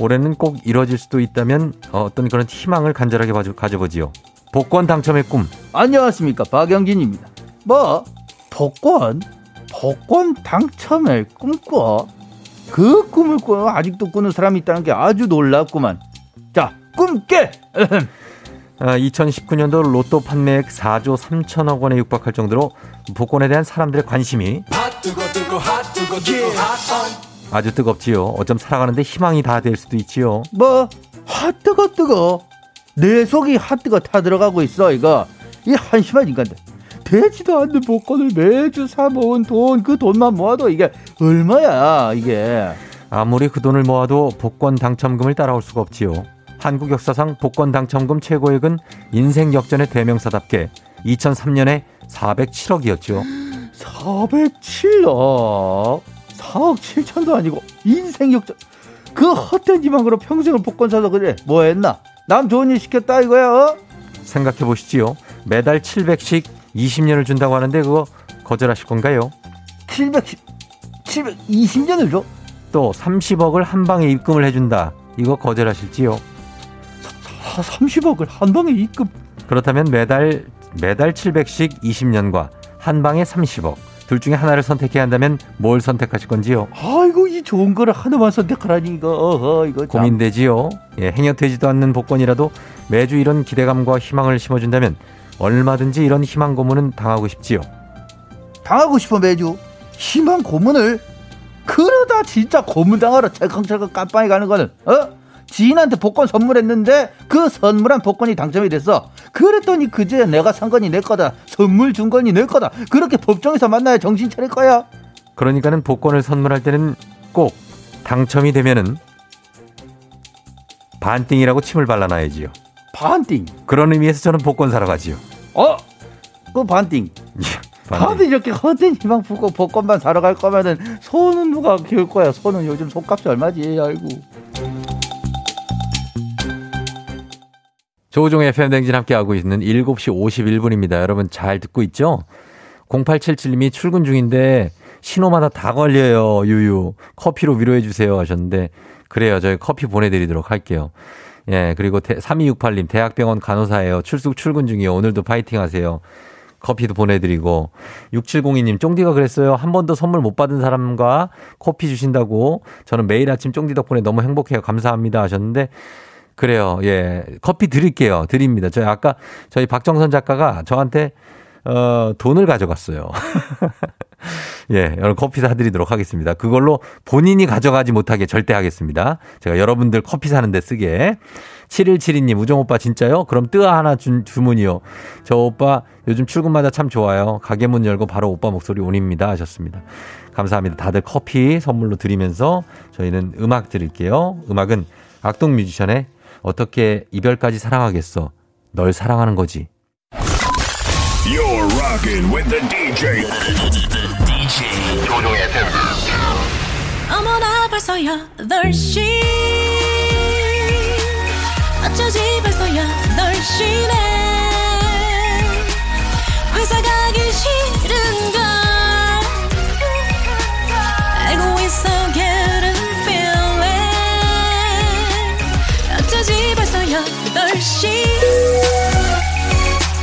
올해는 꼭 이뤄질 수도 있다면 어떤 그런 희망을 간절하게 가져- 가져보지요. 복권 당첨의 꿈. 안녕하십니까 박영진입니다. 뭐 복권 복권 당첨을 꿈꿔 그 꿈을 꿔 아직도 꾸는 사람이 있다는 게 아주 놀랍구만. 자 꿈 깨. 2019년도 로또 판매액 4조 3천억 원에 육박할 정도로 복권에 대한 사람들의 관심이 아주 뜨겁지요. 어쩜 살아가는데 희망이 다 될 수도 있지요. 뭐 핫뜨거 뜨거 내 속이 핫뜨거 타 들어가고 있어 이거 이 한심한 인간들 되지도 않는 복권을 매주 사 모은 돈 그 돈만 모아도 이게 얼마야 이게 아무리 그 돈을 모아도 복권 당첨금을 따라올 수가 없지요. 한국 역사상 복권 당첨금 최고액은 인생 역전의 대명사답게 2003년에 407억이었죠. 407억 4억 7천도 아니고 인생 역전 그 헛된 희망으로 평생을 복권 사서 그래 뭐 했나 남 좋은 일 시켰다 이거야 어? 생각해 보시지요. 매달 700씩 20년을 준다고 하는데 그거 거절하실 건가요? 710 720년을 줘? 또 30억을 한 방에 입금을 해준다. 이거 거절하실지요? 30억을 한 방에 입금 그렇다면 매달 매달 700씩 20년과 한 방에 30억 둘 중에 하나를 선택해야 한다면 뭘 선택하실 건지요? 아이고 이 좋은 거를 하나만 선택하라니 이거 어허 이거 참. 고민되지요. 예, 행여되지도 않는 복권이라도 매주 이런 기대감과 희망을 심어준다면 얼마든지 이런 희망 고문은 당하고 싶지요. 당하고 싶어 매주 희망 고문을 그러다 진짜 고문 당하러 찰컹찰컹 깜빵에 가는 거는 어? 지인한테 복권 선물했는데 그 선물한 복권이 당첨이 됐어 그랬더니 그제 내가 산 거니 내 거다 선물 준 거니 내 거다 그렇게 법정에서 만나야 정신 차릴 거야 그러니까는 복권을 선물할 때는 꼭 당첨이 되면은 반띵이라고 침을 발라놔야지요. 반띵 그런 의미에서 저는 복권 사러 가지요. 어? 그 반띵 다들 이렇게 헛된 희망 품고 복권만 사러 갈 거면은 손은 누가 키울 거야 손은 요즘 손값이 얼마지 아이고 조종의 FM댕진 함께하고 있는 7시 51분입니다. 여러분 잘 듣고 있죠? 0877님이 출근 중인데 신호마다 다 걸려요. 유유. 커피로 위로해 주세요 하셨는데 그래요. 저희 커피 보내드리도록 할게요. 예, 그리고 3268님 대학병원 간호사예요. 출숙 출근 중이요. 오늘도 파이팅 하세요. 커피도 보내드리고 6702님 쫑디가 그랬어요. 한 번도 선물 못 받은 사람과 커피 주신다고 저는 매일 아침 쫑디 덕분에 너무 행복해요. 감사합니다 하셨는데 그래요. 예. 커피 드릴게요. 드립니다. 저희 아까 저희 박정선 작가가 저한테 어, 돈을 가져갔어요. 예, 여러분 커피 사드리도록 하겠습니다. 그걸로 본인이 가져가지 못하게 절대 하겠습니다. 제가 여러분들 커피 사는데 쓰게. 7172님, 우정 오빠 진짜요? 그럼 뜨아 하나 준, 주문이요. 저 오빠 요즘 출근마다 참 좋아요. 가게 문 열고 바로 오빠 목소리 온입니다. 하셨습니다. 감사합니다. 다들 커피 선물로 드리면서 저희는 음악 드릴게요. 음악은 악동 뮤지션의 어떻게 이별까지 사랑하겠어. 널 사랑하는 거지. You're rocking with the DJ. the DJ. 조종의 팬들. 어머나 벌써야 Oh 어쩌지 벌써야 8시네 회사 가기 싫은걸 알고 있어 getting feeling 어쩌지 벌써야 8시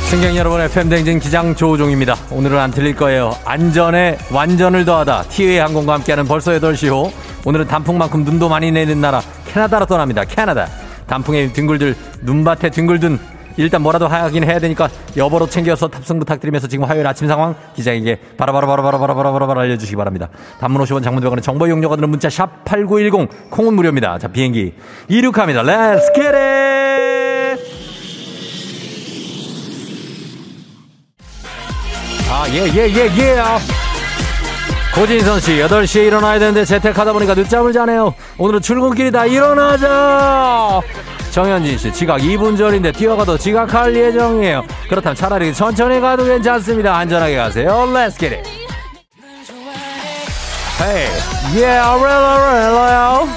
승객 여러분 FM 댕진 기장 조우종입니다. 오늘은 안 틀릴 거예요. 안전에 완전을 더하다. 티웨이 항공과 함께하는 벌써 8시 호. 오늘은 단풍만큼 눈도 많이 내는 나라 캐나다로 떠납니다. 캐나다. 단풍에 뒹굴들 눈밭에 뒹굴든 일단 뭐라도 하긴 해야 되니까 여보로 챙겨서 탑승 부탁드리면서 지금 화요일 아침 상황 기자에게 바로바로바로바로바로바로바로 알려주시기 바랍니다. 단문 50원 장문 100원의 정보 이용료가 드는 문자 샵 8910 콩은 무료입니다. 자 비행기 이륙합니다. 겟 아, 예, 예, 예, 예. 고진선 씨, 8시에 일어나야 되는데 재택하다 보니까 늦잠을 자네요. 오늘은 출근길이다. 일어나자! 정현진 씨, 지각 2분 전인데 뛰어가도 지각할 예정이에요. 그렇다면 차라리 천천히 가도 괜찮습니다. 안전하게 가세요. Let's get it. Hey, yeah, rello, rello요.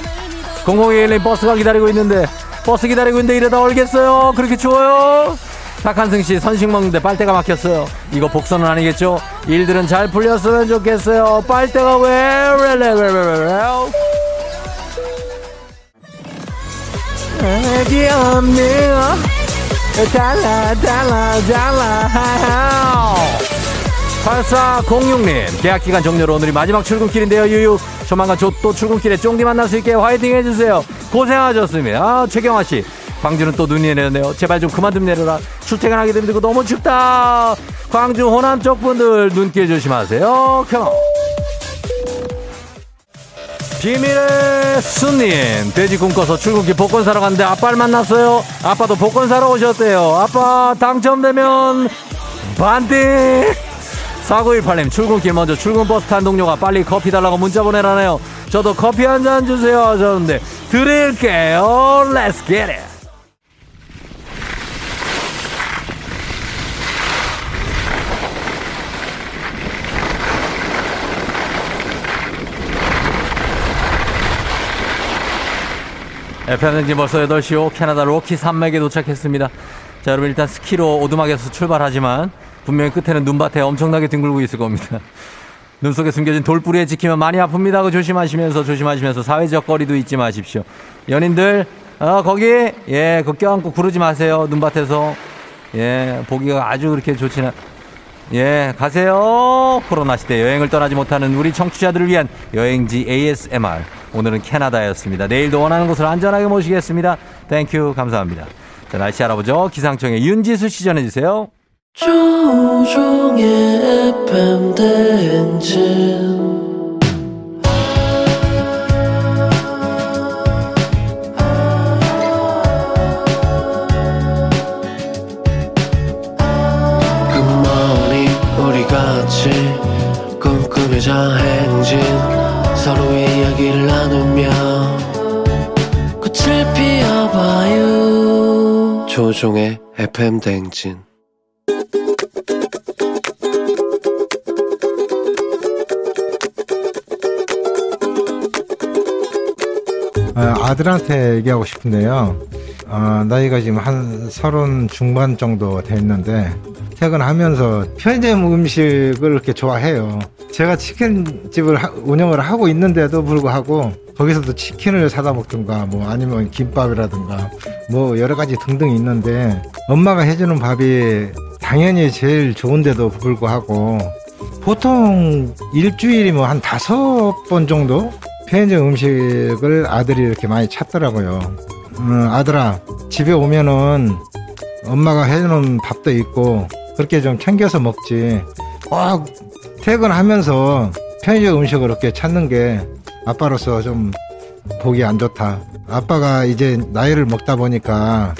0021님 버스가 기다리고 있는데, 버스 기다리고 있는데 이러다 얼겠어요. 그렇게 추워요? 박한승 씨 선식 먹는데 빨대가 막혔어요. 이거 복선은 아니겠죠? 일들은 잘 풀렸으면 좋겠어요. 빨대가 왜? 애기 없네요. 달라 달라 달라 8406님 계약기간 종료로 오늘이 마지막 출근길인데요 유유 조만간 저 또 출근길에 쫑디 만날 수 있게 화이팅 해주세요 고생하셨습니다 아, 최경화씨 광주는 또 눈이 내렸네요. 제발 좀 그만 좀 내려라. 출퇴근하기 힘들고 너무 춥다. 광주 호남 쪽 분들 눈길 조심하세요. 컴온 비밀의 순님 돼지 굶고서 출근길 복권 사러 갔는데 아빠를 만났어요. 아빠도 복권 사러 오셨대요. 아빠 당첨되면 반대 4918님 출근길 먼저 출근 버스 탄 동료가 빨리 커피 달라고 문자 보내라네요. 저도 커피 한 잔 주세요 하셨는데 드릴게요. Let's get FM등지 벌써 8시 오 캐나다 로키 산맥에 도착했습니다. 자, 여러분 일단 스키로 오두막에서 출발하지만 분명히 끝에는 눈밭에 엄청나게 뒹굴고 있을 겁니다. 눈 속에 숨겨진 돌부리에 찍히면 많이 아픕니다. 그 조심하시면서 조심하시면서 사회적 거리도 잊지 마십시오. 연인들 어, 거기 예, 그 껴안고 구르지 마세요. 눈밭에서 예, 보기가 아주 그렇게 좋지는 예, 가세요. 코로나 시대 여행을 떠나지 못하는 우리 청취자들을 위한 여행지 ASMR. 오늘은 캐나다였습니다. 내일도 원하는 곳을 안전하게 모시겠습니다. Thank you, 감사합니다. 자, 날씨 알아보죠. 기상청의 윤지수 씨 전해주세요. 조종의 대행진 조종의 FM 대행진 아, 아들한테 얘기하고 싶은데요. 아, 나이가 지금 한 서른 중반 정도 됐는데 퇴근하면서 편의점 음식을 이렇게 좋아해요. 제가 치킨집을 하- 운영을 하고 있는데도 불구하고 거기서도 치킨을 사다 먹든가 뭐 아니면 김밥이라든가 뭐 여러 가지 등등 있는데 엄마가 해주는 밥이 당연히 제일 좋은데도 불구하고 보통 일주일이면 뭐한 다섯 번 정도 편의점 음식을 아들이 이렇게 많이 찾더라고요. 음, 아들아, 집에 오면은 엄마가 해주는 밥도 있고 그렇게 좀 챙겨서 먹지. 꼭 퇴근하면서 편의점 음식을 이렇게 찾는 게 아빠로서 좀 보기 안 좋다. 아빠가 이제 나이를 먹다 보니까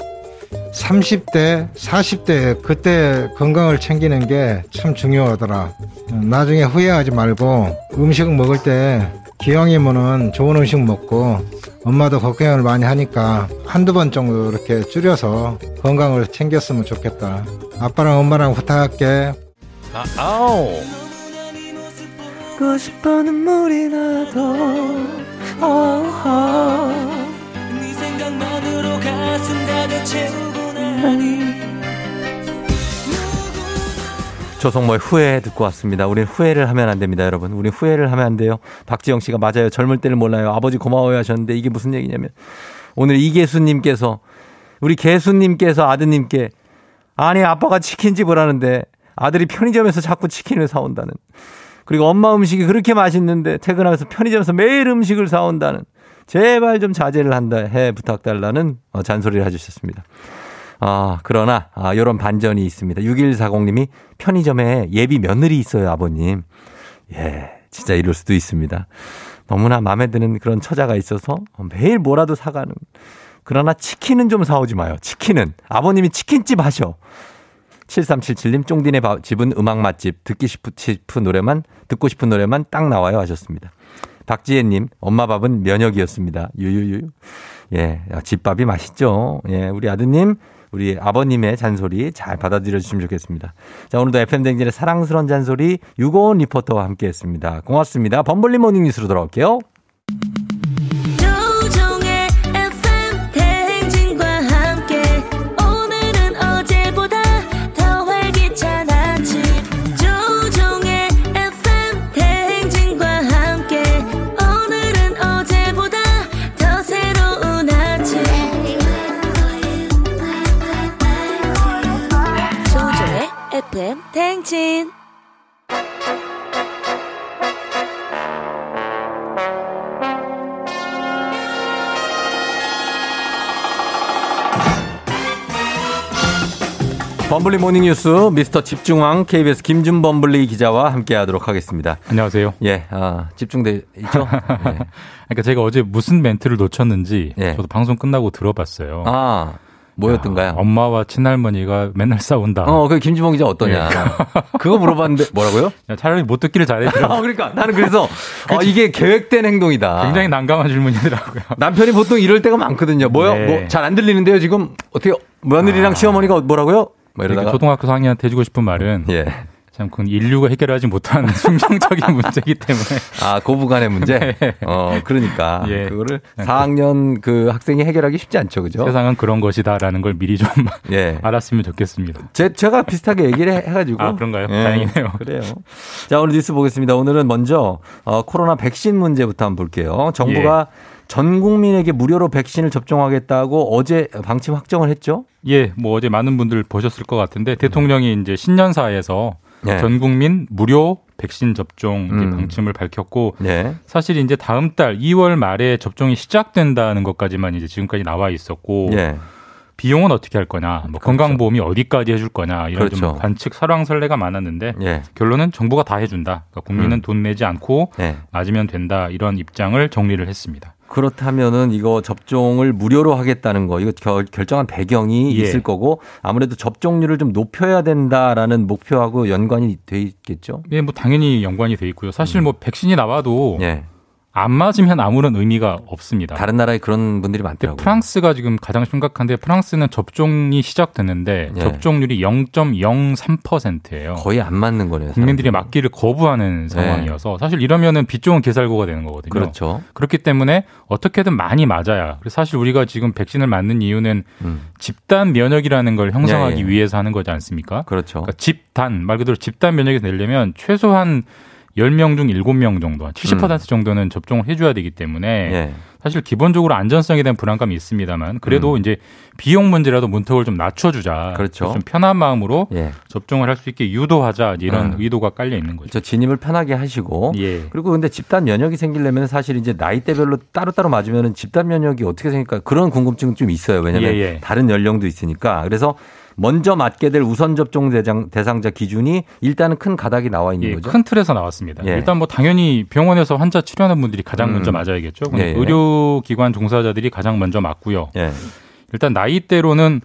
30대, 40대 그때 건강을 챙기는 게 참 중요하더라. 음, 나중에 후회하지 말고 음식 먹을 때 기왕이면은 좋은 음식 먹고 엄마도 걱정을 많이 하니까 한두 번 정도 이렇게 줄여서 건강을 챙겼으면 좋겠다. 아빠랑 엄마랑 부탁할게. 아, 아 우. 고 싶어 눈물이 나도 어, 네 생각만으로 가슴 가득 채우고 나니 조성모의 후회 듣고 왔습니다. 우린 후회를 하면 안 됩니다, 여러분. 우린 후회를 하면 안 돼요. 박지영 씨가 맞아요. 젊을 때를 몰라요. 아버지 고마워요 하셨는데 이게 무슨 얘기냐면 오늘 이계수님께서 우리 개수님께서 아드님께 아니 아빠가 치킨집을 하는데 아들이 편의점에서 자꾸 치킨을 사온다는 그리고 엄마 음식이 그렇게 맛있는데 퇴근하면서 편의점에서 매일 음식을 사온다는 제발 좀 자제를 한다 해 부탁달라는 어, 잔소리를 해주셨습니다. 아, 그러나, 아, 요런 반전이 있습니다. 6140님이 편의점에 예비 며느리 있어요, 아버님. 예, 진짜 이럴 수도 있습니다. 너무나 마음에 드는 그런 처자가 있어서 매일 뭐라도 사가는. 그러나 치킨은 좀 사오지 마요. 치킨은. 아버님이 치킨집 하셔. 7377님, 쫑디네 바- 집은 음악 맛집. 듣기 싶은, 노래만, 듣고 싶은 노래만 딱 나와요 하셨습니다. 박지혜님, 엄마 밥은 면역이었습니다. 유유유. 예, 야, 집밥이 맛있죠. 예, 우리 아드님, 우리 아버님의 잔소리 잘 받아들여 주시면 좋겠습니다. 자, 오늘도 FM대행진의 사랑스러운 잔소리 유고원 리포터와 함께 했습니다. 고맙습니다. 범블리 모닝 뉴스로 돌아올게요. 대행진 범블리 모닝 뉴스 미스터 집중왕 KBS 김준 범블리 기자와 함께 하도록 하겠습니다. 안녕하세요. 예, 아, 집중돼 있죠? 예. 그러니까 제가 어제 무슨 멘트를 놓쳤는지 저도 방송 끝나고 들어봤어요. 아, 뭐였던가요? 야, 엄마와 친할머니가 맨날 싸운다. 어, 그 김주봉 기자 어떠냐? 그거 물어봤는데 뭐라고요? 야, 차라리 못 듣기를 잘했더라고요. 아, 그러니까 나는 그래서 어, 이게 계획된 행동이다. 굉장히 난감한 질문이더라고요. 남편이 보통 이럴 때가 많거든요. 뭐요? 네. 뭐잘 안 들리는데요, 지금 어떻게 며느리랑 시어머니가 뭐라고요? 뭐 이러다가 그러니까 초등학교 4학년한테 해주고 싶은 말은 예. 참 그건 인류가 해결하지 못한 숙명적인 문제이기 때문에 아, 고부간의 문제? 어, 그러니까. 예. 그거를 4학년 그 학생이 해결하기 쉽지 않죠, 그죠? 세상은 그런 것이다라는 걸 미리 좀 예. 알았으면 좋겠습니다. 제, 제가 비슷하게 얘기를 해- 해가지고. 아, 그런가요? 예, 다행이네요. 그래요. 자, 오늘 뉴스 보겠습니다. 오늘은 먼저, 어, 코로나 백신 문제부터 한번 볼게요. 정부가 예. 전 국민에게 무료로 백신을 접종하겠다고 어제 방침 확정을 했죠? 예, 뭐 어제 많은 분들 보셨을 것 같은데 대통령이 이제 신년사에서 예. 전 국민 무료 백신 접종 음. 방침을 밝혔고 네. 사실 이제 다음 달 2월 말에 접종이 시작된다는 것까지만 이제 지금까지 나와 있었고 예. 비용은 어떻게 할 거냐, 뭐 건강보험이 어디까지 해줄 거냐 이런 좀 그렇죠. 관측 설왕설래가 많았는데 예. 결론은 정부가 다 해준다. 그러니까 국민은 음. 돈 내지 않고 네. 맞으면 된다 이런 입장을 정리를 했습니다. 그렇다면은 이거 접종을 무료로 하겠다는 거 이거 결, 결정한 배경이 예. 있을 거고 아무래도 접종률을 좀 높여야 된다라는 목표하고 연관이 돼 있겠죠. 예, 뭐 당연히 연관이 돼 있고요. 사실 뭐 백신이 나와도 음. 예. 안 맞으면 아무런 의미가 없습니다. 다른 나라에 그런 분들이 많더라고요. 프랑스가 지금 가장 심각한데 프랑스는 접종이 시작됐는데 예. 접종률이 0.03%예요. 거의 안 맞는 거네요. 국민들이 맞기를 거부하는 상황이어서 사실 이러면은 빚 좋은 개살구가 되는 거거든요. 그렇죠. 그렇기 때문에 어떻게든 많이 맞아야. 그래서 사실 우리가 지금 백신을 맞는 이유는 집단 면역이라는 걸 형성하기 음. 예, 예. 위해서 하는 거지 않습니까? 그렇죠. 그러니까 집단 말 그대로 집단 면역이 되려면 최소한 10명 중 7명 정도, 한 70% 정도는 접종을 해줘야 되기 때문에 음. 예. 사실 기본적으로 안전성에 대한 불안감이 있습니다만 그래도 이제 비용 문제라도 문턱을 좀 낮춰주자. 음. 그렇죠. 좀 편한 마음으로 예. 접종을 할 수 있게 유도하자 이런 음. 의도가 깔려 있는 거죠. 저 진입을 편하게 하시고 예. 그리고 근데 집단 면역이 생기려면 사실 이제 나이대별로 따로따로 맞으면 집단 면역이 어떻게 생길까 그런 궁금증은 좀 있어요. 왜냐하면 예, 예. 다른 연령도 있으니까 그래서 먼저 맞게 될 우선 접종 대상, 대상자 기준이 일단은 큰 가닥이 나와 있는 예, 거죠. 큰 틀에서 나왔습니다. 예. 일단 뭐 당연히 병원에서 환자 치료하는 분들이 가장 음. 먼저 맞아야겠죠. 예, 예. 의료기관 종사자들이 가장 먼저 맞고요. 예. 일단 나이대로는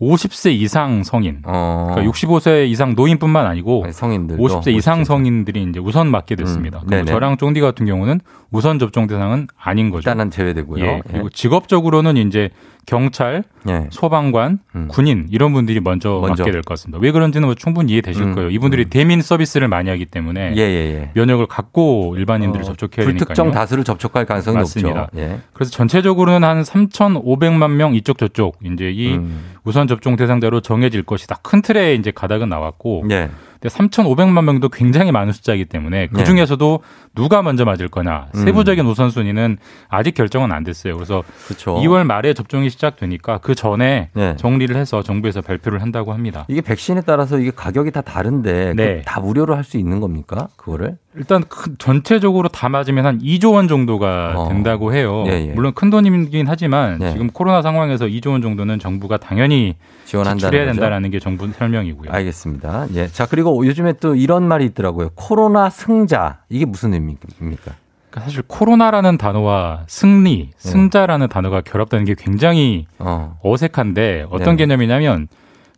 50세 이상 성인, 어. 그러니까 65세 이상 노인뿐만 아니고 성인들도 50세 이상 성인들이 이제 우선 맞게 됐습니다. 음, 그리고. 저랑 쫑디 같은 경우는 우선 접종 대상은 아닌 거죠. 일단은 제외되고요. 예, 그리고 직업적으로는 이제 경찰, 예. 소방관, 군인 이런 분들이 먼저, 먼저. 맞게 될 것 같습니다. 왜 그런지는 뭐 충분히 이해되실 음, 거예요. 이분들이 대민 서비스를 많이 하기 때문에 예, 예, 예. 면역을 갖고 일반인들을 접촉해야 되니까요. 불특정 다수를 접촉할 가능성이 맞습니다. 높죠. 예. 그래서 전체적으로는 한 3,500만 명 이쪽 저쪽 이제 이 음. 우선 접종 대상자로 정해질 것이다. 큰 틀에 이제 가닥은 나왔고 예. 근데 3,500만 명도 굉장히 많은 숫자이기 때문에 그 중에서도 누가 먼저 맞을 거냐 네. 음. 세부적인 우선순위는 아직 결정은 안 됐어요. 그래서 그렇죠. 2월 말에 접종이 시작되니까 그 전에 네. 정리를 해서 정부에서 발표를 한다고 합니다. 이게 백신에 따라서 이게 가격이 다 다른데 네. 그다 무료로 할 수 있는 겁니까? 그거를? 일단 큰- 전체적으로 다 맞으면 한 2조 원 정도가 된다고 해요. 예, 예. 물론 큰 돈이긴 하지만 예. 지금 코로나 상황에서 2조 원 정도는 정부가 당연히 지원한다는 지출해야 거죠? 된다라는 게 정부 설명이고요. 알겠습니다. 예. 자, 그리고 요즘에 또 이런 말이 있더라고요. 코로나 승자. 이게 무슨 의미입니까? 그러니까 사실 코로나라는 단어와 승리, 네. 승자라는 단어가 결합되는 게 굉장히 어. 색한데 어떤 네. 개념이냐면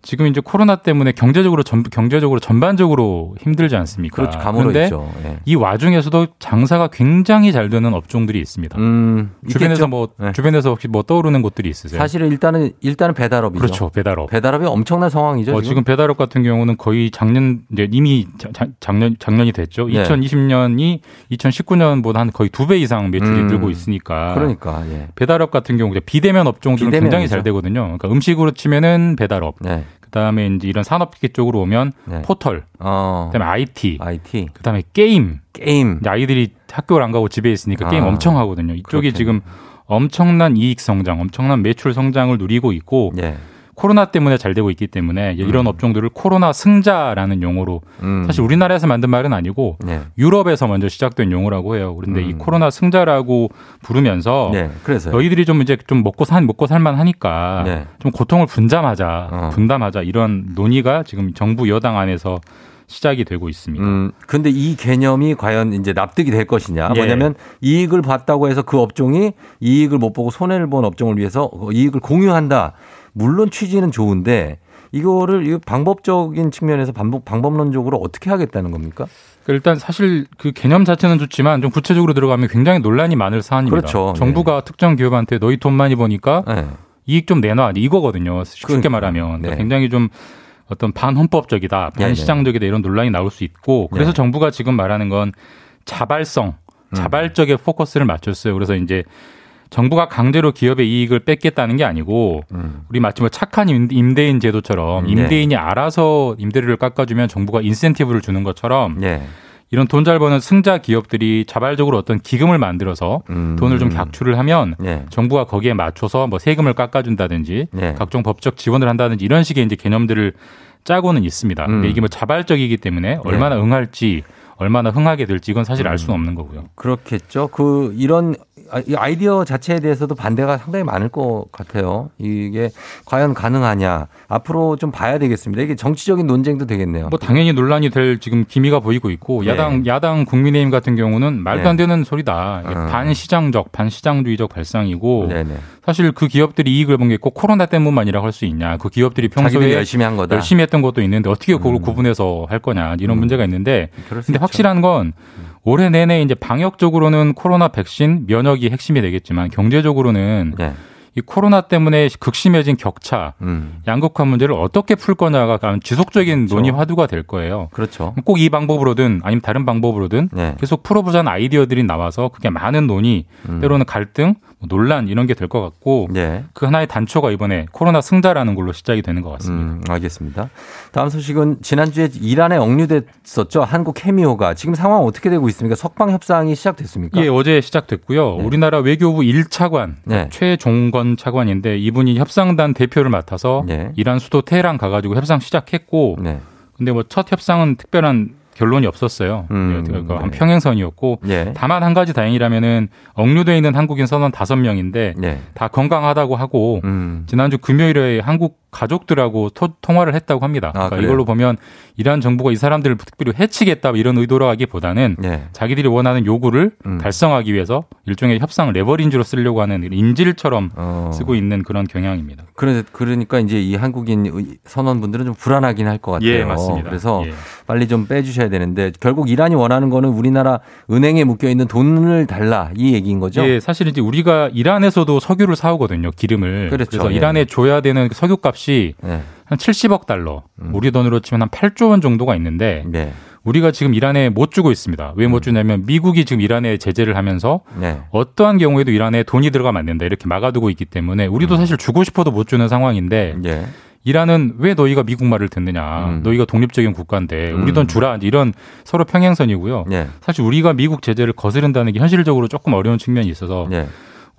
지금 이제 코로나 때문에 경제적으로 전 경제적으로 전반적으로 힘들지 않습니까? 그렇죠. 그런데 있죠. 예. 이 와중에서도 장사가 굉장히 잘 되는 업종들이 있습니다. 음, 주변에서? 뭐 네. 주변에서 혹시 뭐 떠오르는 곳들이 있으세요? 사실은 일단은 일단은 배달업이죠. 그렇죠, 배달업. 배달업이 엄청난 상황이죠. 어, 지금 배달업 같은 경우는 거의 작년 이제 이미 자- 자- 작년 작년이 됐죠. 네. 2020년이 2019년보다 한 거의 두 배 이상 매출이 음. 늘고 있으니까. 그러니까 예. 배달업 같은 경우 비대면 업종들은 비대면이죠. 굉장히 잘 되거든요. 그러니까 음식으로 치면은 배달업. 네. 그다음에 이제 이런 산업계 쪽으로 오면 포털. 어. 그다음에 IT. IT. 그다음에 게임. 게임. 아이들이 학교를 안 가고 집에 있으니까 게임 아. 엄청 하거든요. 이쪽이 그렇겠네. 지금 엄청난 이익 성장, 엄청난 매출 성장을 누리고 있고 예. 코로나 때문에 잘 되고 있기 때문에 이런 업종들을 코로나 승자라는 용어로 음. 사실 우리나라에서 만든 말은 아니고 네. 유럽에서 먼저 시작된 용어라고 해요. 그런데 이 음. 코로나 승자라고 부르면서 네, 그래서요. 너희들이 좀 이제 좀 먹고 살 먹고 살만 하니까 네. 좀 고통을 분담하자, 어. 분담하자 이런 논의가 지금 정부 여당 안에서 시작이 되고 있습니다. 음, 근데 이 개념이 과연 이제 납득이 될 것이냐. 예. 뭐냐면 이익을 봤다고 해서 그 업종이 이익을 못 보고 손해를 본 업종을 위해서 이익을 공유한다. 물론 취지는 좋은데 이거를 이 방법적인 측면에서 방법, 방법론적으로 어떻게 하겠다는 겁니까? 그러니까 일단 사실 그 개념 자체는 좋지만 좀 구체적으로 들어가면 굉장히 논란이 많을 사안입니다. 그렇죠. 정부가 특정 기업한테 너희 돈 많이 버니까 네. 이익 좀 내놔 이거거든요. 쉽게 그러니까. 말하면 그러니까 네. 굉장히 좀 어떤 반헌법적이다, 네네. 반시장적이다 이런 논란이 나올 수 있고 그래서 네. 정부가 지금 말하는 건 자발성, 자발적인 포커스를 맞췄어요. 그래서 이제 정부가 강제로 기업의 이익을 뺏겠다는 게 아니고 우리 마치 뭐 착한 임- 임대인 제도처럼 음, 네. 임대인이 알아서 임대료를 깎아주면 정부가 인센티브를 주는 것처럼 예. 이런 돈 잘 버는 승자 기업들이 자발적으로 어떤 기금을 만들어서 음. 돈을 좀 각출을 하면 예. 정부가 거기에 맞춰서 뭐 세금을 깎아준다든지 예. 각종 법적 지원을 한다든지 이런 식의 이제 개념들을 짜고는 있습니다. 근데 음. 이게 뭐 자발적이기 때문에 얼마나 응할지 얼마나 흥하게 될지 이건 사실 알 수는 없는 거고요. 그렇겠죠. 그 이런 아- 이 아이디어 자체에 대해서도 반대가 상당히 많을 것 같아요. 이게 과연 가능하냐 앞으로 좀 봐야 되겠습니다. 이게 정치적인 논쟁도 되겠네요. 뭐 당연히 논란이 될 지금 기미가 보이고 있고 네. 야당 야당 국민의힘 같은 경우는 말도 안 되는 소리다. 이게 어. 반시장적 반시장주의적 발상이고 네네. 사실 그 기업들이 이익을 본 게 꼭 코로나 때문만이라고 할 수 있냐. 그 기업들이 평소에 열심히 한 거다. 음. 열심히 했던 것도 있는데 어떻게 그걸 구분해서 할 거냐. 이런 문제가 있는데 근데 있죠. 확실한 건 올해 내내 이제 방역적으로는 코로나 백신 면역이 핵심이 되겠지만 경제적으로는 네. 이 코로나 때문에 극심해진 격차, 음. 양극화 문제를 어떻게 풀 거냐가 지속적인 논의 화두가 될 거예요. 그렇죠. 꼭 이 방법으로든 아니면 다른 방법으로든 네. 계속 풀어보자는 아이디어들이 나와서 그게 많은 논의, 음. 때로는 갈등, 뭐 논란 이런 게 될 것 같고 네. 그 하나의 단초가 이번에 코로나 승자라는 걸로 시작이 되는 것 같습니다. 음, 알겠습니다. 다음 소식은 지난주에 이란에 억류됐었죠. 한국 케미오가 지금 상황 어떻게 되고 있습니까? 석방 협상이 시작됐습니까? 예, 어제 시작됐고요. 우리나라 외교부 1차관 네. 최종건 차관인데 이분이 협상단 대표를 맡아서 네. 이란 수도 테헤란 가가지고 협상 시작했고, 네. 근데 뭐 첫 협상은 특별한 결론이 없었어요. 음, 예, 그한 네. 평행선이었고 예. 다만 한 가지 다행이라면은 억류돼 있는 한국인 선원 다섯 명인데 네. 다 건강하다고 하고 음. 지난주 금요일에 한국 가족들하고 토- 통화를 했다고 합니다. 그러니까 아, 그래요? 이걸로 보면 이란 정부가 이 사람들을 특별히 해치겠다 이런 의도라기보다는 네. 자기들이 원하는 요구를 음. 달성하기 위해서 일종의 협상 레버린지로 쓰려고 하는 인질처럼 어. 쓰고 있는 그런 경향입니다. 그래, 그러니까 이제 이 한국인 의- 선원분들은 좀 불안하긴 할 것 같아요. 예, 맞습니다. 그래서 예. 빨리 좀 빼주셔야 되는데 결국 이란이 원하는 거는 우리나라 은행에 묶여 있는 돈을 달라 이 얘기인 거죠. 예, 사실 이제 우리가 이란에서도 석유를 사오거든요, 기름을. 그렇죠. 래서 예. 이란에 줘야 되는 석유값 이 네. 한 70억 달러, 음. 우리 돈으로 치면 한 8조 원 정도가 있는데 네. 우리가 지금 이란에 못 주고 있습니다. 왜 못 주냐면 미국이 지금 이란에 제재를 하면서 네. 어떠한 경우에도 이란에 돈이 들어가면 안 된다 이렇게 막아두고 있기 때문에 우리도 사실 주고 싶어도 못 주는 상황인데 예. 이란은 왜 너희가 미국 말을 듣느냐. 너희가 독립적인 국가인데 우리 돈 주라. 이런 서로 평행선이고요. 예. 사실 우리가 미국 제재를 거스른다는 게 현실적으로 조금 어려운 측면이 있어서 예.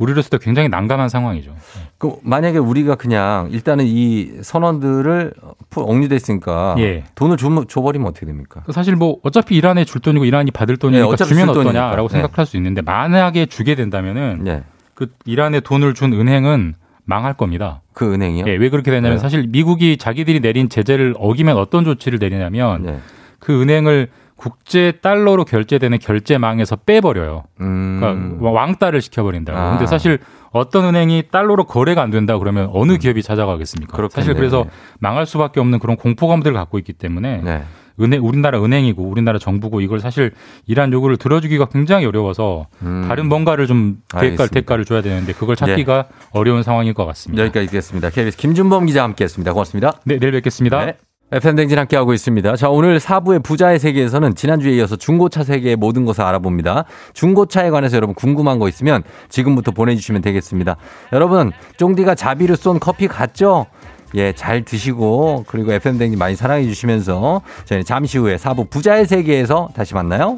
우리로서도 굉장히 난감한 상황이죠. 그 만약에 우리가 그냥 일단은 이 선언들을 억류돼 있으니까 예. 돈을 줘, 줘버리면 어떻게 됩니까? 사실 뭐 어차피 이란에 줄 돈이고 이란이 받을 돈이니까 네, 어차피 주면. 어떠냐라고 네. 생각할 수 있는데 만약에 주게 된다면은 네. 그 이란에 돈을 준 은행은 망할 겁니다. 그 은행이요? 예, 왜 그렇게 되냐면? 사실 미국이 자기들이 내린 제재를 어기면 어떤 조치를 내리냐면 네. 그 은행을 국제 달러로 결제되는 결제망에서 빼버려요. 음. 그러니까 왕따를 시켜버린다고. 아. 근데 사실 어떤 은행이 달러로 거래가 안 된다 그러면 어느 기업이 찾아가겠습니까? 그렇겠네. 사실 그래서 망할 수밖에 없는 그런 공포감들을 갖고 있기 때문에 네. 은행 우리나라 은행이고 우리나라 정부고 이걸 사실 이란 요구를 들어주기가 굉장히 어려워서 다른 뭔가를 좀 대가 음. 알겠습니다. 대가를 줘야 되는데 그걸 찾기가 어려운 상황일 것 같습니다. 여기까지 듣겠습니다. KBS 김준범 기자 함께했습니다. 고맙습니다. 네, 내일 뵙겠습니다. 네. FM댕진 함께하고 있습니다. 자, 오늘 4부의 부자의 세계에서는 지난주에 이어서 중고차 세계의 모든 것을 알아봅니다. 중고차에 관해서 여러분 궁금한 거 있으면 지금부터 보내주시면 되겠습니다. 여러분, 쫑디가 자비를 쏜 커피 갔죠? 예, 잘 드시고, 그리고 FM댕진 많이 사랑해 주시면서 저희는 잠시 후에 4부 부자의 세계에서 다시 만나요.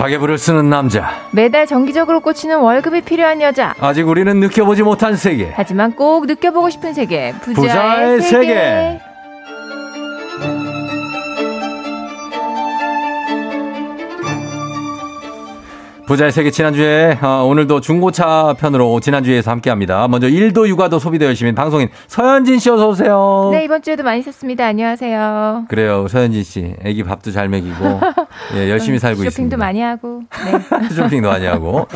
가계부를 쓰는 남자. 매달 정기적으로 꽂히는 월급이 필요한 여자. 아직 우리는 느껴보지 못한 세계. 하지만 꼭 느껴보고 싶은 세계. 부자의, 부자의 세계. 세계. 부자의 세계 지난주에 어, 오늘도 중고차 편으로 지난주에서 함께합니다. 먼저 일도 육아도 소비도 열심히 방송인 서현진 씨 어서 오세요. 네, 이번 주에도 많이 썼습니다. 안녕하세요. 그래요 서현진 씨, 아기 밥도 잘 먹이고 예, 열심히 살고 쇼핑도 있습니다. 많이 하고. 네. 쇼핑도 많이 하고.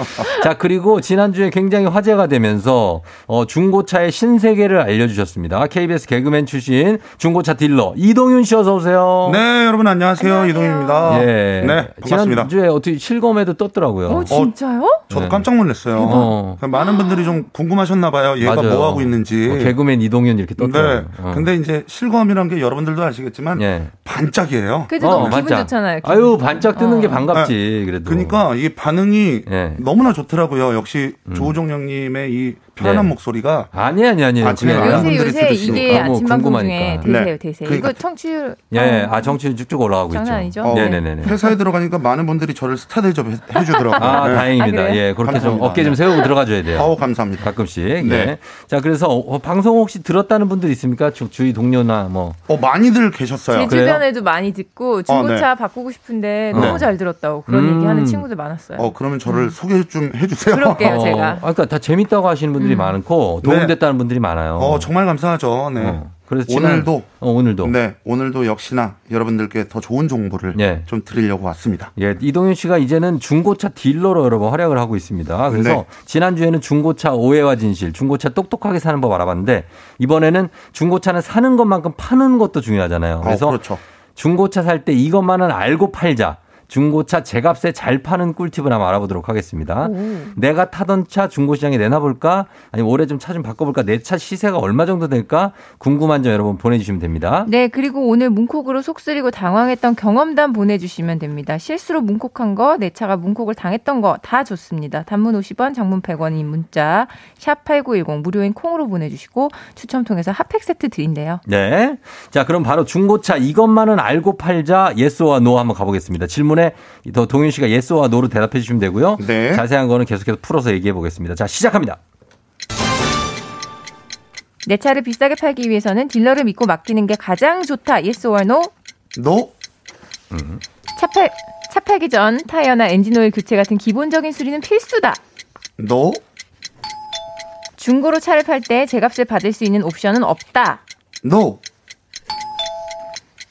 자, 그리고 지난주에 굉장히 화제가 되면서 어, 중고차의 신세계를 알려주셨습니다. KBS 개그맨 출신 중고차 딜러 이동윤 씨 어서 오세요. 네, 여러분 안녕하세요. 이동입니다. 예. 네, 반갑습니다. 지난주에 어떻게 실검에도 떴더라고요. 어, 진짜요? 저도 네. 깜짝 놀랐어요. 어. 많은 분들이 좀 궁금하셨나 봐요. 얘가 맞아요. 뭐 하고 있는지. 어, 개그맨 이동윤 이렇게 떴더라고요. 네. 어. 근데 이제 실검이란 게 여러분들도 아시겠지만 예. 반짝이에요. 그래도 너무 기분 좋잖아요. 기분. 아유, 반짝 뜨는 어. 게 반갑지, 그래도. 그러니까 이게 반응이 예. 너무나 좋더라고요. 역시 조우종 형님의 이 편안한 네. 목소리가 아니, 아니, 아니. 아침에 많은 요새 분들이 요새. 이게 너무 아침 방송 중에 궁금하니까. 되세요, 네. 되세요. 그러니까 이거 청취율 예, 어, 아, 정치 쭉쭉 올라가고 있죠. 장난 아니죠? 어, 네네네. 회사에 들어가니까 많은 분들이 저를 스타 대접 해 주더라고요. 아, 네. 다행입니다. 아? 예, 그렇게 좀 감사합니다. 어깨 좀 네. 세우고 들어가줘야 돼요. 아우 감사합니다. 가끔씩. 네. 예. 자, 그래서 어, 방송 혹시 들었다는 분들 있습니까? 주, 주위 동료나 뭐. 어 많이들 계셨어요. 제 그래요? 주변에도 많이 듣고 중고차 바꾸고 싶은데 너무 네. 잘 들었다고 그런 음. 얘기하는 친구들 많았어요. 어 그러면 저를 소개 좀 해주세요. 그럴게요, 어, 제가. 아, 그러니까 다 재밌다고 하시는 분들 이 많고 도움됐다는 분들이 많아요. 어 정말 감사하죠. 네. 어, 그래서 지난- 오늘도 어, 오늘도. 네 오늘도 역시나 여러분들께 더 좋은 정보를 예. 좀 드리려고 왔습니다. 예, 이동윤 씨가 이제는 중고차 딜러로 여러분 활약을 하고 있습니다. 그래서 네. 지난 주에는 중고차 오해와 진실, 중고차 똑똑하게 사는 법 알아봤는데 이번에는 중고차는 사는 것만큼 파는 것도 중요하잖아요. 그래서 어, 그렇죠. 중고차 살 때 이것만은 알고 팔자. 중고차 제값에 잘 파는 꿀팁을 한번 알아보도록 하겠습니다. 내가 타던 차 중고시장에 내놔볼까? 아니면 올해 좀 차 좀 바꿔볼까? 내 차 시세가 얼마 정도 될까? 궁금한 점 여러분 보내주시면 됩니다. 네, 그리고 오늘 문콕으로 속 쓰리고 당황했던 경험담 보내주시면 됩니다. 실수로 문콕한 거, 내 차가 문콕을 당했던 거 다 좋습니다. 단문 50원, 장문 100원인 문자 샵 8910 무료인 콩으로 보내주시고 추첨 통해서 핫팩 세트 드린대요. 네. 자, 그럼 바로 중고차 이것만은 알고 팔자 yes와 no 한번 가보겠습니다. 질문 에 더 동윤 씨가 yes와 no로 대답해 주시면 되고요. 네. 자세한 거는 계속해서 풀어서 얘기해 보겠습니다. 자, 시작합니다. 내 차를 비싸게 팔기 위해서는 딜러를 믿고 맡기는 게 가장 좋다. Yes or no? No 차, 팔, 차 팔기 전 타이어나 엔진오일 교체 같은 기본적인 수리는 필수다. No 중고로 차를 팔 때 제값을 받을 수 있는 옵션은 없다. No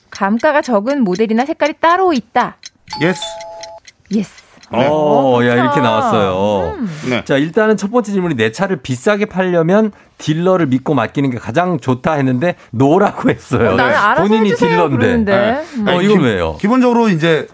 감가가 적은 모델이나 색깔이 따로 있다. Yes yes. 어, 야, 이렇게. 나왔어요. 네. 자, 일단은 첫 번째 질문이 내 차를 비싸게 팔려면 딜러를 믿고 맡기는 게 가장 좋다 했는데 no라고 했어요. 어, 나는 네. 알아서 본인이 해주세요 딜러인데. 그러는데. 음. 어, 이건 왜요? 기본적으로 이제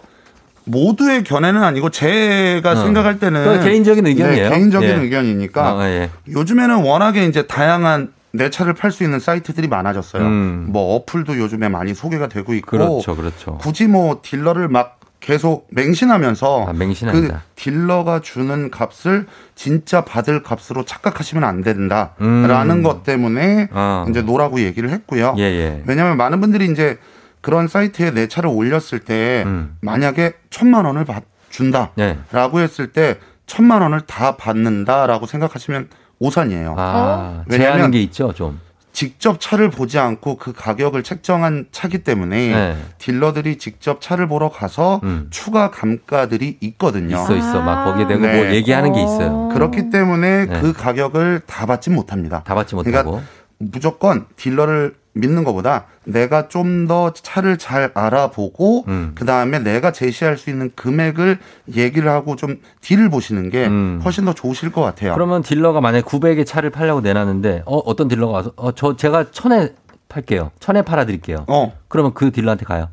모두의 견해는 아니고 제가 어. 생각할 때는 개인적인 의견이에요. 네, 개인적인 예. 의견이니까 어, 예. 요즘에는 워낙에 이제 다양한 내 차를 팔 수 있는 사이트들이 많아졌어요. 음. 뭐 어플도 요즘에 많이 소개가 되고 있고 그렇죠, 그렇죠. 굳이 뭐 딜러를 막 계속 맹신하면서 아. 그 딜러가 주는 값을 진짜 받을 값으로 착각하시면 안 된다라는 음. 것 때문에 어. 이제 no라고 얘기를 했고요. 예, 예. 왜냐하면 많은 분들이 이제 그런 사이트에 내 차를 올렸을 때 음. 만약에 천만 원을 받, 준다라고 예. 했을 때 천만 원을 다 받는다라고 생각하시면 오산이에요. 아, 왜냐하면 게 있죠, 좀. 직접 차를 보지 않고 그 가격을 책정한 차기 때문에 네. 딜러들이 직접 차를 보러 가서 추가 감가들이 있거든요. 음. 있어, 있어. 막 거기에 대고 네. 뭐 얘기하는 게 있어요. 그렇기 때문에 네. 그 가격을 다 받지 못합니다. 다 받지 못하고. 그러니까 무조건 딜러를 믿는 것보다 내가 좀 더 차를 잘 알아보고 음. 그 다음에 내가 제시할 수 있는 금액을 얘기를 하고 좀 딜을 보시는 게 훨씬 더 좋으실 것 같아요. 음. 그러면 딜러가 만약에 900에 차를 팔려고 내놨는데 어, 어떤 딜러가 와서 어, 저 제가 천에 팔게요. 천에 팔아드릴게요. 어. 그러면 그 딜러한테 가요.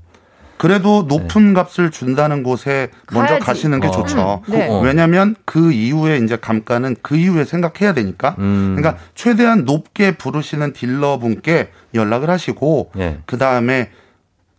그래도 높은 값을 준다는 곳에 먼저 가야지. 가시는 게 어. 좋죠. 음, 네. 왜냐하면 그 이후에 이제 감가는 그 이후에 생각해야 되니까. 음. 그러니까 최대한 높게 부르시는 딜러분께 연락을 하시고 예. 그 다음에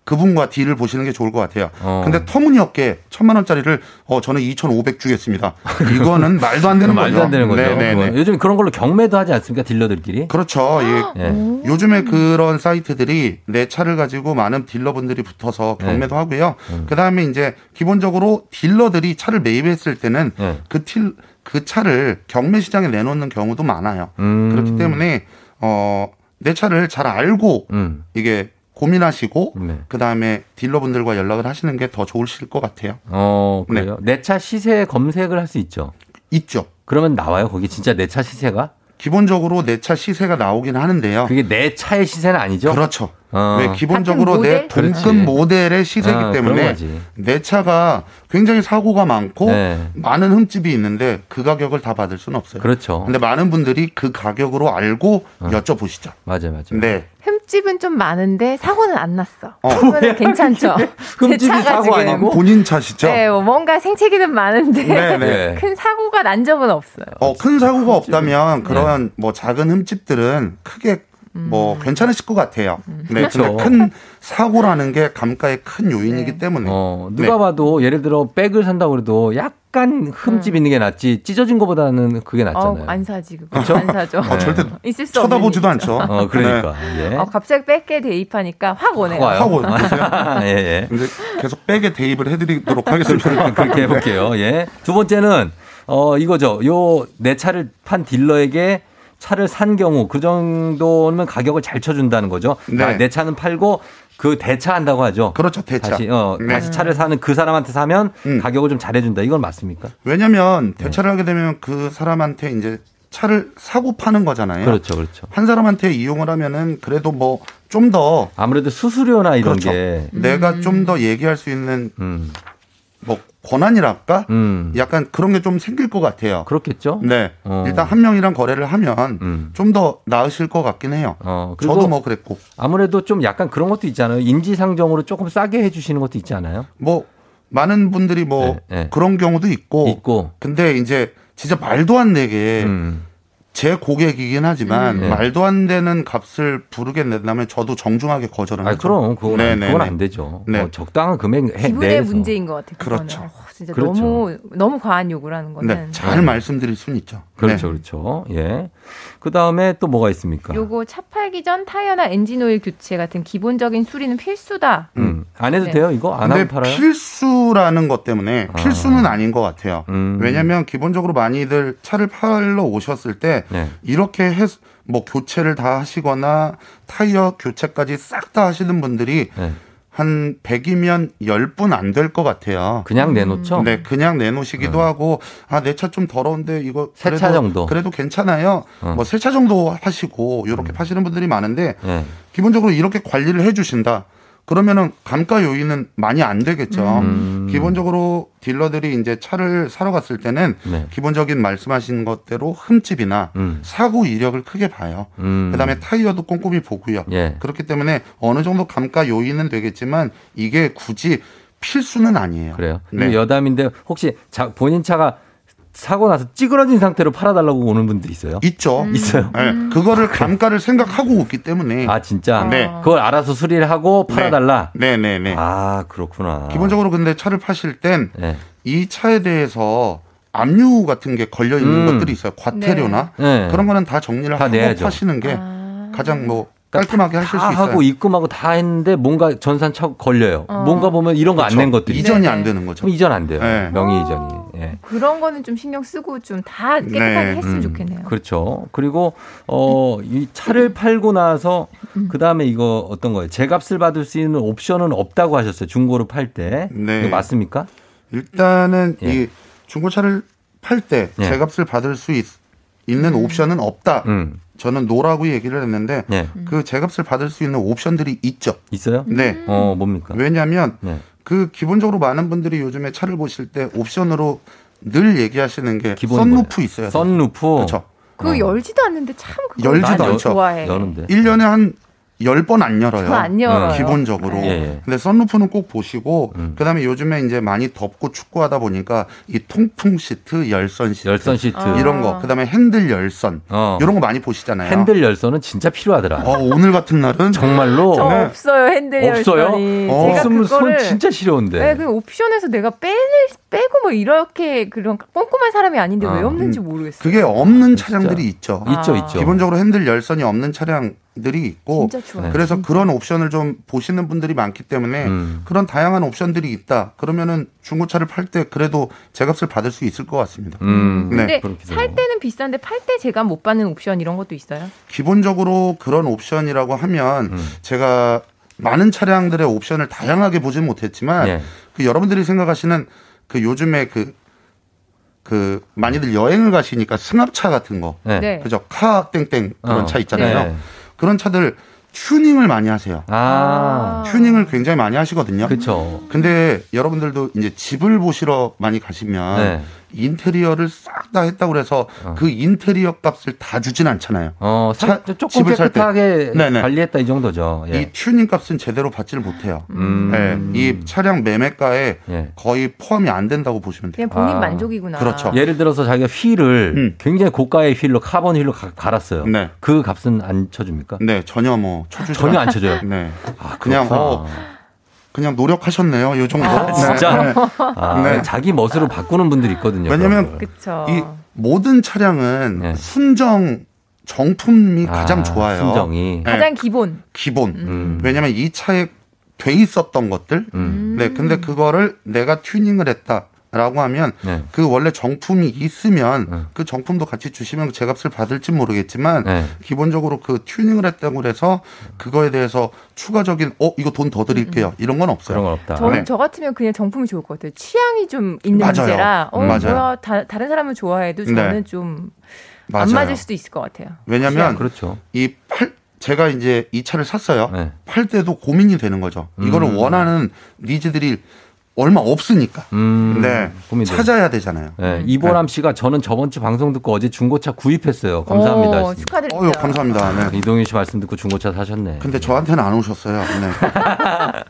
그분과 딜을 보시는 게 좋을 것 같아요. 어. 근데 터무니없게 천만 원짜리를 어 저는 2,500 주겠습니다. 이거는 말도 안 되는 거죠. 말도 안 되는 거죠. 네네네. 그건. 요즘 그런 걸로 경매도 하지 않습니까? 딜러들끼리. 그렇죠. 예. 예. 요즘에 그런 사이트들이 내 차를 가지고 많은 딜러분들이 붙어서 경매도 네. 하고요. 음. 그 다음에 이제 기본적으로 딜러들이 차를 매입했을 때는 네. 그 틸, 그 차를 경매 시장에 내놓는 경우도 많아요. 음. 그렇기 때문에, 어, 내 차를 잘 알고 음. 이게 고민하시고 네. 그 다음에 딜러분들과 연락을 하시는 게 더 좋으실 것 같아요. 어, 네. 그래요. 내차 시세 검색을 할 수 있죠. 있죠. 그러면 나와요. 거기 진짜 내 차 시세가? 기본적으로 내 차 시세가 나오긴 하는데요. 그게 내 차의 시세는 아니죠? 그렇죠. 어. 왜 기본적으로 내? 동급 그렇지. 모델의 시세이기 아, 때문에. 내 차가 굉장히 사고가 많고 네. 많은 흠집이 있는데 그 가격을 다 받을 수는 없어요. 그렇죠. 근데 많은 분들이 그 가격으로 알고 여쭤보시죠. 맞아요, 맞아요. 네. 흠집은 좀 많은데 사고는 안 났어. 어. 그거는 괜찮죠. 제 흠집이 사고 지금 아니고 본인 차시죠? 네, 뭐 뭔가 생채기는 많은데 네, 네. 큰 사고가 난 적은 없어요. 어, 큰 사고가 없다면 그런 뭐 작은 흠집들은 크게 뭐 괜찮으실 것 같아요. 네, 그렇죠. 근데 큰 사고라는 게 감가의 큰 요인이기 때문에 어, 누가 네. 봐도 예를 들어 백을 산다고 그래도 약간 흠집 있는 게 낫지 찢어진 것보다는 그게 낫잖아요. 어, 안 사지 그거 그렇죠? 안 사죠. 어, 절대 있을 수 쳐다보지도. 않죠. 어, 그러니까. 예. 어, 갑자기 뺏게 대입하니까 확 오네요. 확 와요. 예, 예. 근데 계속 백에 대입을 해드리도록 하겠습니다. 그렇게 해볼게요. 예. 두 번째는, 어, 이거죠. 요, 내 차를 판 딜러에게 차를 산 경우 그 정도면 가격을 잘 쳐준다는 거죠. 네. 아, 내 차는 팔고 그 대차한다고 하죠. 그렇죠, 대차. 다시, 어, 네. 다시 차를 사는 그 사람한테 사면 가격을 좀 잘해준다. 이건 맞습니까? 왜냐면 네. 대차를 하게 되면 그 사람한테 이제 차를 사고 파는 거잖아요. 그렇죠, 그렇죠. 한 사람한테 이용을 하면은 그래도 뭐 좀 더 아무래도 수수료나 이런 그렇죠. 게. 내가 좀더 얘기할 수 있는 음. 뭐 권한이랄까? 음. 약간 그런 게 좀 생길 것 같아요. 그렇겠죠? 네. 어. 음. 일단 한 명이랑 거래를 하면 좀더 나으실 것 같긴 해요. 어, 저도 뭐 그랬고. 아무래도 좀 약간 그런 것도 있잖아요. 인지상정으로 조금 싸게 해주시는 것도 있지 않아요? 뭐 많은 분들이 뭐 네, 네. 그런 경우도 있고. 있고. 근데 이제 진짜 말도 안 되게 음. 제 고객이긴 하지만 음. 네. 말도 안 되는 값을 부르게 낸다면 저도 정중하게 거절을 아, 하죠. 그럼 그건, 안- 네네네. 그건 안 되죠. 네. 어, 적당한 금액 해- 기분의 내에서. 문제인 것 같아요. 그거는. 그렇죠. 어, 진짜 그렇죠. 너무 너무 과한 요구를 하는 거는. 네, 잘 말씀드릴 수는 있죠. 그렇죠, 네. 그렇죠. 예. 그 다음에 또 뭐가 있습니까? 요거 차 팔기 전 타이어나 엔진 오일 교체 같은 기본적인 수리는 필수다. 음. 안 해도 네. 돼요, 이거? 안 하고 팔아요? 필수라는 것 때문에 아. 필수는 아닌 것 같아요. 음. 왜냐하면 기본적으로 많이들 차를 팔러 오셨을 때 네. 이렇게 해, 뭐 교체를 다 하시거나 타이어 교체까지 싹 다 하시는 분들이 네. 한 100이면 10분 안 될 것 같아요. 그냥 내놓죠? 네, 그냥 내놓으시기도 하고, 아, 내 차 좀 더러운데 이거. 세차 정도. 그래도 괜찮아요. 어. 뭐 세차 정도 하시고, 이렇게 파시는 분들이 많은데, 네. 기본적으로 이렇게 관리를 해주신다. 그러면은 감가 요인은 많이 안 되겠죠. 음. 기본적으로 딜러들이 이제 차를 사러 갔을 때는 네. 기본적인 말씀하신 것대로 흠집이나 음. 사고 이력을 크게 봐요. 음. 그다음에 타이어도 꼼꼼히 보고요. 예. 그렇기 때문에 어느 정도 감가 요인은 되겠지만 이게 굳이 필수는 아니에요. 그래요. 네. 여담인데 혹시 자, 본인 차가 사고 나서 찌그러진 상태로 팔아달라고 오는 분들이 있어요. 있죠. 있어요. 네, 그거를 감가를 생각하고 오기 때문에. 아 진짜. 네. 그걸 알아서 수리를 하고 팔아달라. 네, 네, 네. 아 그렇구나. 기본적으로 근데 차를 파실 땐이 네. 차에 대해서 압류 같은 게 걸려 있는 음. 것들이 있어요. 과태료나 네. 그런 거는 다 정리를 다 하고 내야죠. 파시는 게 가장 뭐 깔끔하게 하실 수다 있어요. 하고 입금하고 다 했는데 뭔가 전산 차고 걸려요. 어. 뭔가 보면 이런 거안 그렇죠. 낸 것들이 이전이. 안 되는 거죠. 그럼 이전 안 돼요. 네. 명의 이전이. 예. 그런 거는 좀 신경 쓰고 좀 다 깨끗하게 네. 했으면 음, 좋겠네요. 그렇죠. 그리고 어 이 차를 팔고 나서 그 다음에 이거 어떤 거예요? 제값을 받을 수 있는 옵션은 없다고 하셨어요. 중고로 팔 때. 네. 이거 맞습니까? 일단은 예. 이 중고차를 팔때 예. 제값을 받을 수 있, 는 옵션은 없다. 음. 저는 노라고 얘기를 했는데 네. 그 제값을 받을 수 있는 옵션들이 있죠. 있어요? 네. 어 뭡니까? 왜냐하면 네. 그 기본적으로 많은 분들이 요즘에 차를 보실 때 옵션으로 늘 얘기하시는 게 썬루프 있어요. 썬루프. 그렇죠. 그거 열지도 않는데 참 그거 열지도 난 않죠. 좋아해. 여는데. 1년에 한 10번 안 열어요. 그거 안 열어요. 기본적으로. 예, 예. 근데 썬루프는 꼭 보시고 음. 그다음에 요즘에 이제 많이 덥고 춥고 하다 보니까 이 통풍 시트, 열선 시트, 열선 시트. 이런 거. 그다음에 핸들 열선. 어. 이런 거 많이 보시잖아요. 핸들 열선은 진짜 필요하더라. 어, 오늘 같은 날은 정말로 저 네. 없어요 핸들 없어요? 열선이. 어. 제가 없으면 그거를 손 진짜 시려운데. 네, 그 옵션에서 내가 빼낼 빼고 뭐 이렇게 그런 꼼꼼한 사람이 아닌데 왜 아. 없는지 모르겠어요. 그게 없는 차량들이 있죠. 있죠, 아. 있죠. 기본적으로 핸들 열선이 없는 차량 들이 있고 좋아요. 그래서. 그런 옵션을 좀 보시는 분들이 많기 때문에 음. 그런 다양한 옵션들이 있다. 그러면은 중고차를 팔 때 그래도 제값을 받을 수 있을 것 같습니다. 음. 네. 근데 살 때는 비싼데 팔 때 제가 못 받는 옵션 이런 것도 있어요? 기본적으로 그런 옵션이라고 하면 음. 제가 많은 차량들의 옵션을 다양하게 보진 못했지만 예. 그 여러분들이 생각하시는 그 요즘에 그, 그 많이들 여행을 가시니까 승합차 같은 거. 네. 네. 그죠? 카 땡땡 그런 어. 차 있잖아요. 네. 그런 차들 튜닝을 많이 하세요. 아. 튜닝을 굉장히 많이 하시거든요. 그렇죠. 근데 여러분들도 이제 집을 보시러 많이 가시면 네. 인테리어를 싹 다 했다고 그래서 그 인테리어 값을 다 주진 않잖아요. 어, 사, 차- 조금 집을. 깨끗하게. 관리했다 이 정도죠. 예. 이 튜닝 값은 제대로 받지를 못해요. 음. 네, 이 차량 매매가에 예. 거의 포함이 안 된다고 보시면 돼요. 그냥 본인 아. 만족이구나. 그렇죠. 예를 들어서 자기가 휠을 음. 굉장히 고가의 휠로 카본 휠로 가- 갈았어요. 네. 그 값은 안 쳐줍니까? 네, 전혀 뭐 쳐주지 전혀 않- 안 쳐줘요. 네, 아, 그냥. 어, 그냥 노력하셨네요. 요 정도. 아, 진짜? 네. 아, 네. 자기 멋으로 바꾸는 분들이 있거든요. 왜냐면. 이 모든 차량은 네. 순정 정품이 가장 아, 좋아요. 순정이. 네, 가장 기본. 기본. 음. 왜냐면 이 차에 돼 있었던 것들. 음. 네, 근데 그거를 내가 튜닝을 했다. 라고 하면 네. 그 원래 정품이 있으면 네. 그 정품도 같이 주시면 제 값을 받을지 모르겠지만 네. 기본적으로 그 튜닝을 했다고 그래서 그거에 대해서 추가적인 어 이거 돈 더 드릴게요 이런 건 없어요. 그런 건 없다. 저는 네. 저 같으면 그냥 정품이 좋을 것 같아요. 취향이 좀 있는 맞아요. 문제라. 어, 맞아요. 뭐야, 다, 다른 사람은 좋아해도 저는 네. 좀 안. 맞을 수도 있을 것 같아요. 왜냐면 그렇죠. 이 팔 제가 이제 이 차를 샀어요. 네. 팔 때도 고민이 되는 거죠. 이거를 음. 원하는 니즈들이 얼마 없으니까. 음, 네. 고민돼요. 찾아야 되잖아요. 네, 이보람 씨가 저는 저번 주 방송 듣고 어제 중고차 구입했어요. 감사합니다. 어, 하셨습니다. 축하드립니다. 어유 감사합니다. 네. 이동윤 씨 말씀 듣고 중고차 사셨네. 근데 저한테는 안 오셨어요. 네.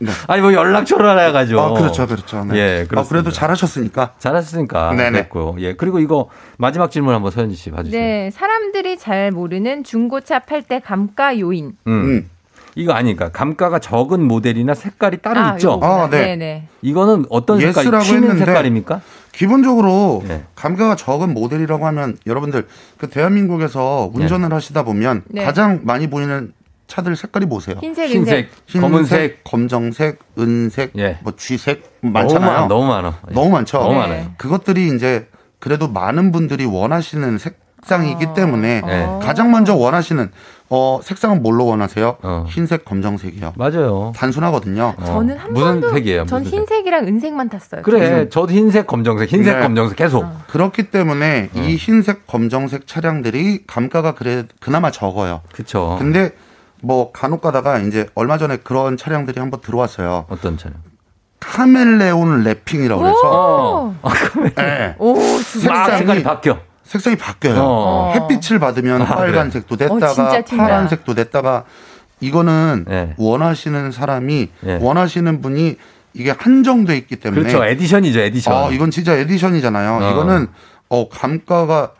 네. 아니 뭐 연락처를 알아가지고. 아, 그렇죠, 그렇죠. 네. 예, 아, 그렇습니다. 그래도 잘하셨으니까. 잘하셨으니까 네네. 됐고요. 예, 그리고 이거 마지막 질문 한번 서현지 씨 봐주세요. 네, 사람들이 잘 모르는 중고차 팔 때 감가 요인. 음. 음. 이거 아니까 감가가 적은 모델이나 색깔이 따로 아, 있죠. 아, 네. 네네. 이거는 어떤 색깔? yes라고 튀는 색깔입니까? 기본적으로 네. 감가가 적은 모델이라고 하면 여러분들 그 대한민국에서 운전을 하시다 보면 네. 가장 많이 보이는 차들 색깔이 뭐세요? 흰색, 흰색, 은색. 검은색, 검정색, 은색, 예. 뭐 쥐색 많잖아요. 너무 많아. 너무 많아. 너무 많죠. 너무 네. 많아요. 그것들이 이제 그래도 많은 분들이 원하시는 색상이기 아. 때문에 네. 가장 먼저 원하시는 어 색상은 뭘로 원하세요? 어. 흰색, 검정색이요. 맞아요. 단순하거든요. 어. 저는 한 무슨 번도 색이에요? 전 무슨 색? 흰색이랑 은색만 탔어요. 그래, 저도 흰색, 검정색, 흰색, 네. 검정색 계속. 어. 그렇기 때문에 어. 이 흰색, 검정색 차량들이 감가가 그래 그나마 적어요. 그쵸. 근데 뭐 간혹 가다가 이제 얼마 전에 그런 차량들이 한번 들어왔어요. 어떤 차량? 카멜레온 랩핑이라고 그래서 오, 네. 오, 막 색상이 색깔이 바뀌어. 색상이 바뀌어요. 어. 햇빛을 받으면 아, 빨간색도 어, 됐다가 튄다. 파란색도 됐다가 이거는 네. 원하시는 사람이 네. 원하시는 분이 이게 한정돼 있기 때문에 그렇죠. 에디션이죠, 에디션. 아, 이건 진짜 에디션이잖아요. 어. 이거는 어 감가가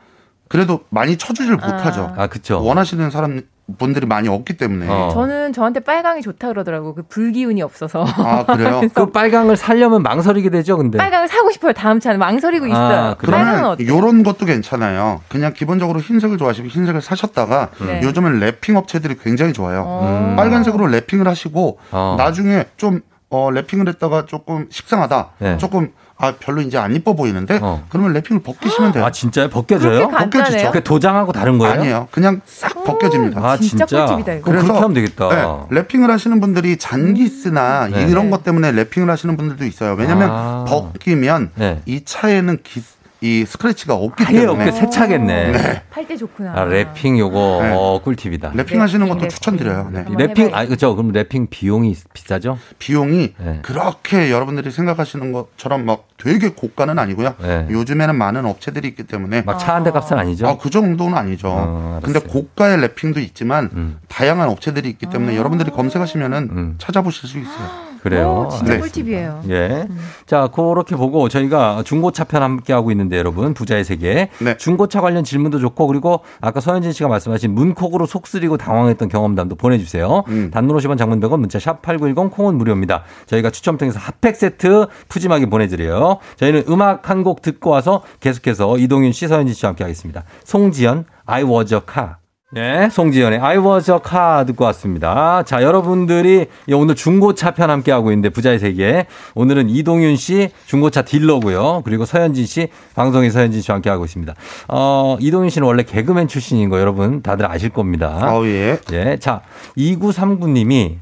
그래도 많이 쳐주질 못하죠. 아, 그쵸. 원하시는 사람 분들이 많이 없기 때문에. 어. 저는 저한테 빨강이 좋다 그러더라고. 그 불기운이 없어서. 아 그래요? 그 빨강을 살려면 망설이게 되죠, 근데. 빨강을 사고 싶어요. 다음 차는 망설이고 아, 있어요. 그러면 어때? 요런 것도 괜찮아요. 그냥 기본적으로 흰색을 좋아하시면 흰색을 사셨다가 네. 요즘은 랩핑 업체들이 굉장히 좋아요. 어. 빨간색으로 랩핑을 하시고 어. 나중에 좀 어, 랩핑을 했다가 조금 식상하다. 네. 조금 아 별로 이제 안 이뻐 보이는데 어. 그러면 랩핑을 벗기시면 돼요. 아, 진짜요? 벗겨져요? 그렇게 간단해요? 그 도장하고 다른 거예요? 아니에요. 그냥 싹 벗겨집니다. 아, 진짜? 꿀팁이다, 이거. 그럼 그렇게 하면 되겠다. 네, 랩핑을 하시는 분들이 잔기스나 네. 이런 것 때문에 랩핑을 하시는 분들도 있어요. 왜냐면 아. 벗기면 네. 이 차에는 기, 이 스크래치가 없기 아예 때문에 없게 새 차겠네. 네. 팔때 좋구나. 아, 랩핑 요거 네. 어, 꿀팁이다. 랩핑 네, 하시는 것도 추천드려요. 네. 한번 랩핑 해봐야겠다. 아 그죠? 그럼 랩핑 비용이 비싸죠? 비용이 네. 그렇게 여러분들이 생각하시는 것처럼 막 되게 고가는 아니고요. 네. 요즘에는 많은 업체들이 있기 때문에 막 차 한 대 값은 아니죠? 아, 그 정도는 아니죠. 어, 근데. 고가의 랩핑도 있지만 음. 다양한 업체들이 있기 때문에 여러분들이 검색하시면은 음. 찾아보실 수 있어요. 그래요. 오, 진짜 네. 꿀팁이에요. 예. 자, 그렇게 보고 저희가 중고차 편 함께 하고 있는데 여러분 부자의 세계 네. 중고차 관련 질문도 좋고 그리고 아까 서현진 씨가 말씀하신 문콕으로 속 쓰리고 당황했던 경험담도 보내주세요. 음. 단문 50원 장문 100원 문자 샵 8910 콩은 무료입니다. 저희가 추첨 통해서 핫팩 세트 푸짐하게 보내드려요. 저희는 음악 한 곡 듣고 와서 계속해서 이동윤 씨, 서현진 씨와 함께 하겠습니다. 송지연, I was a car. 네, 송지연의 I was a car 듣고 왔습니다. 자, 여러분들이 오늘 중고차 편 함께 하고 있는데 부자의 세계. 오늘은 이동윤 씨 중고차 딜러고요. 그리고 서현진 씨, 방송인 서현진 씨와 함께 하고 있습니다. 어, 이동윤 씨는 원래 개그맨 출신인 거 여러분 다들 아실 겁니다. 아, 예. 예. 자, 2939님이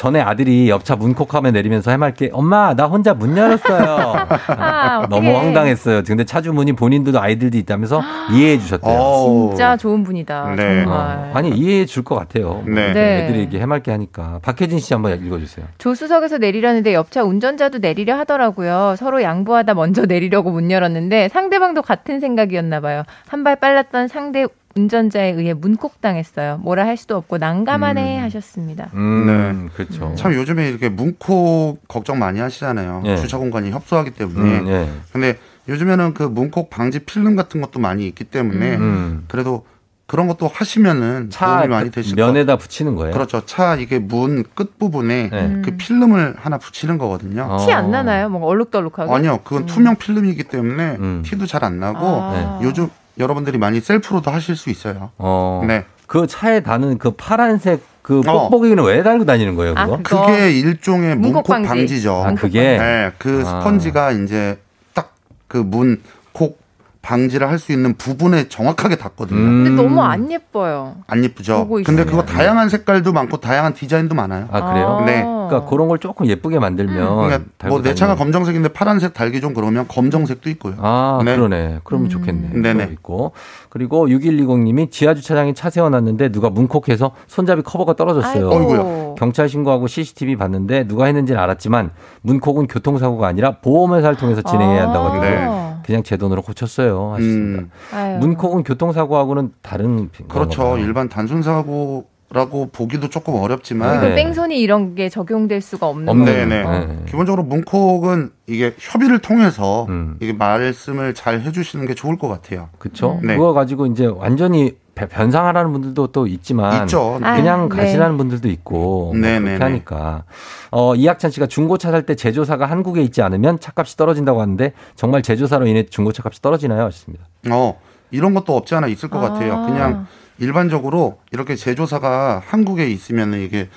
전에 아들이 옆차 문콕하면 내리면서 해맑게 엄마 나 혼자 문 열었어요. 아, 너무. 황당했어요. 근데 차주분이 본인들도 아이들도 있다면서 이해해 주셨대요. 어우. 진짜 좋은 분이다. 네. 정말. 어, 아니 이해해 줄 것 같아요. 네. 네. 애들이 이렇게 해맑게 하니까 박혜진 씨 한번 읽어주세요. 조수석에서 내리려는데 옆차 운전자도 내리려 하더라고요. 서로 양보하다 먼저 내리려고 문 열었는데 상대방도 같은 생각이었나 봐요. 한 발 빨랐던 상대 운전자에 의해 문콕 당했어요. 뭐라 할 수도 없고 난감하네 하셨습니다. 음, 그렇죠. 참 요즘에 이렇게 문콕 걱정 많이 하시잖아요. 예. 주차 공간이 협소하기 때문에. 음, 예. 근데 요즘에는 그 문콕 방지 필름 같은 것도 많이 있기 때문에 음. 그래도 그런 것도 하시면은 차 도움이 많이 되실 것 면에다 붙이는 거예요. 그렇죠. 차 이게 문 끝 부분에 네. 그 필름을 하나 붙이는 거거든요. 어. 티안 나나요? 뭔가 얼룩덜룩하게? 아니요, 그건 투명 필름이기 때문에 음. 티도 잘 안 나고 아. 요즘 여러분들이 많이 셀프로도 하실 수 있어요. 어. 네. 그 차에 다는 그 파란색 그 어. 뽁뽁이는 왜 달고 다니는 거예요, 아, 그거? 그거. 그게 일종의 문콕 문콕 방지. 방지 죠. 아, 그게 네, 그 아. 스펀지가 이제 딱 그 문 콕 방지를 할 수 있는 부분에 정확하게 닿거든요. 음. 근데 너무 안 예뻐요. 안 예쁘죠. 근데. 그거 다양한 색깔도 많고 다양한 디자인도 많아요. 아, 그래요? 아. 네. 그러니까 그런 걸 조금 예쁘게 만들면 그러니까 달고 뭐내 차가 검정색인데 파란색 달기 좀 그러면 검정색도 있고요. 아, 네. 그러네. 그러면 좋겠네. 네네. 있고. 그리고 6120님이 지하 주차장에 차 세워놨는데 누가 문콕해서 손잡이 커버가 떨어졌어요. 아이고. 어이구야. 경찰 신고하고 CCTV 봤는데 누가 했는지는 알았지만 문콕은 교통사고가 아니라 보험회사를 통해서 진행해야 한다고 아. 하더라고요. 그냥 제 돈으로 고쳤어요. 하셨습니다. 음. 문콕은 교통사고하고는 다른 그렇죠. 일반 단순 사고 라고 보기도 조금 어렵지만 네. 뺑소니 이런 게 적용될 수가 없는 없네. 거예요. 네네. 네. 기본적으로 문콕은 이게 협의를 통해서 음. 이게 말씀을 잘 해주시는 게 좋을 것 같아요. 그쵸? 네. 그거 가지고 이제 완전히 배- 변상하라는 분들도 또 있지만 있죠. 그냥 아, 가시라는 분들도 있고 뭐 네네네. 그렇게 하니까 어 이학찬 씨가 중고차 살 때 제조사가 한국에 있지 않으면 차값이 떨어진다고 하는데 정말 제조사로 인해 중고차 값이 떨어지나요? 하셨습니다. 어, 이런 것도 없지 않아 있을 것 아. 같아요. 그냥 일반적으로 이렇게 제조사가 한국에 있으면 이게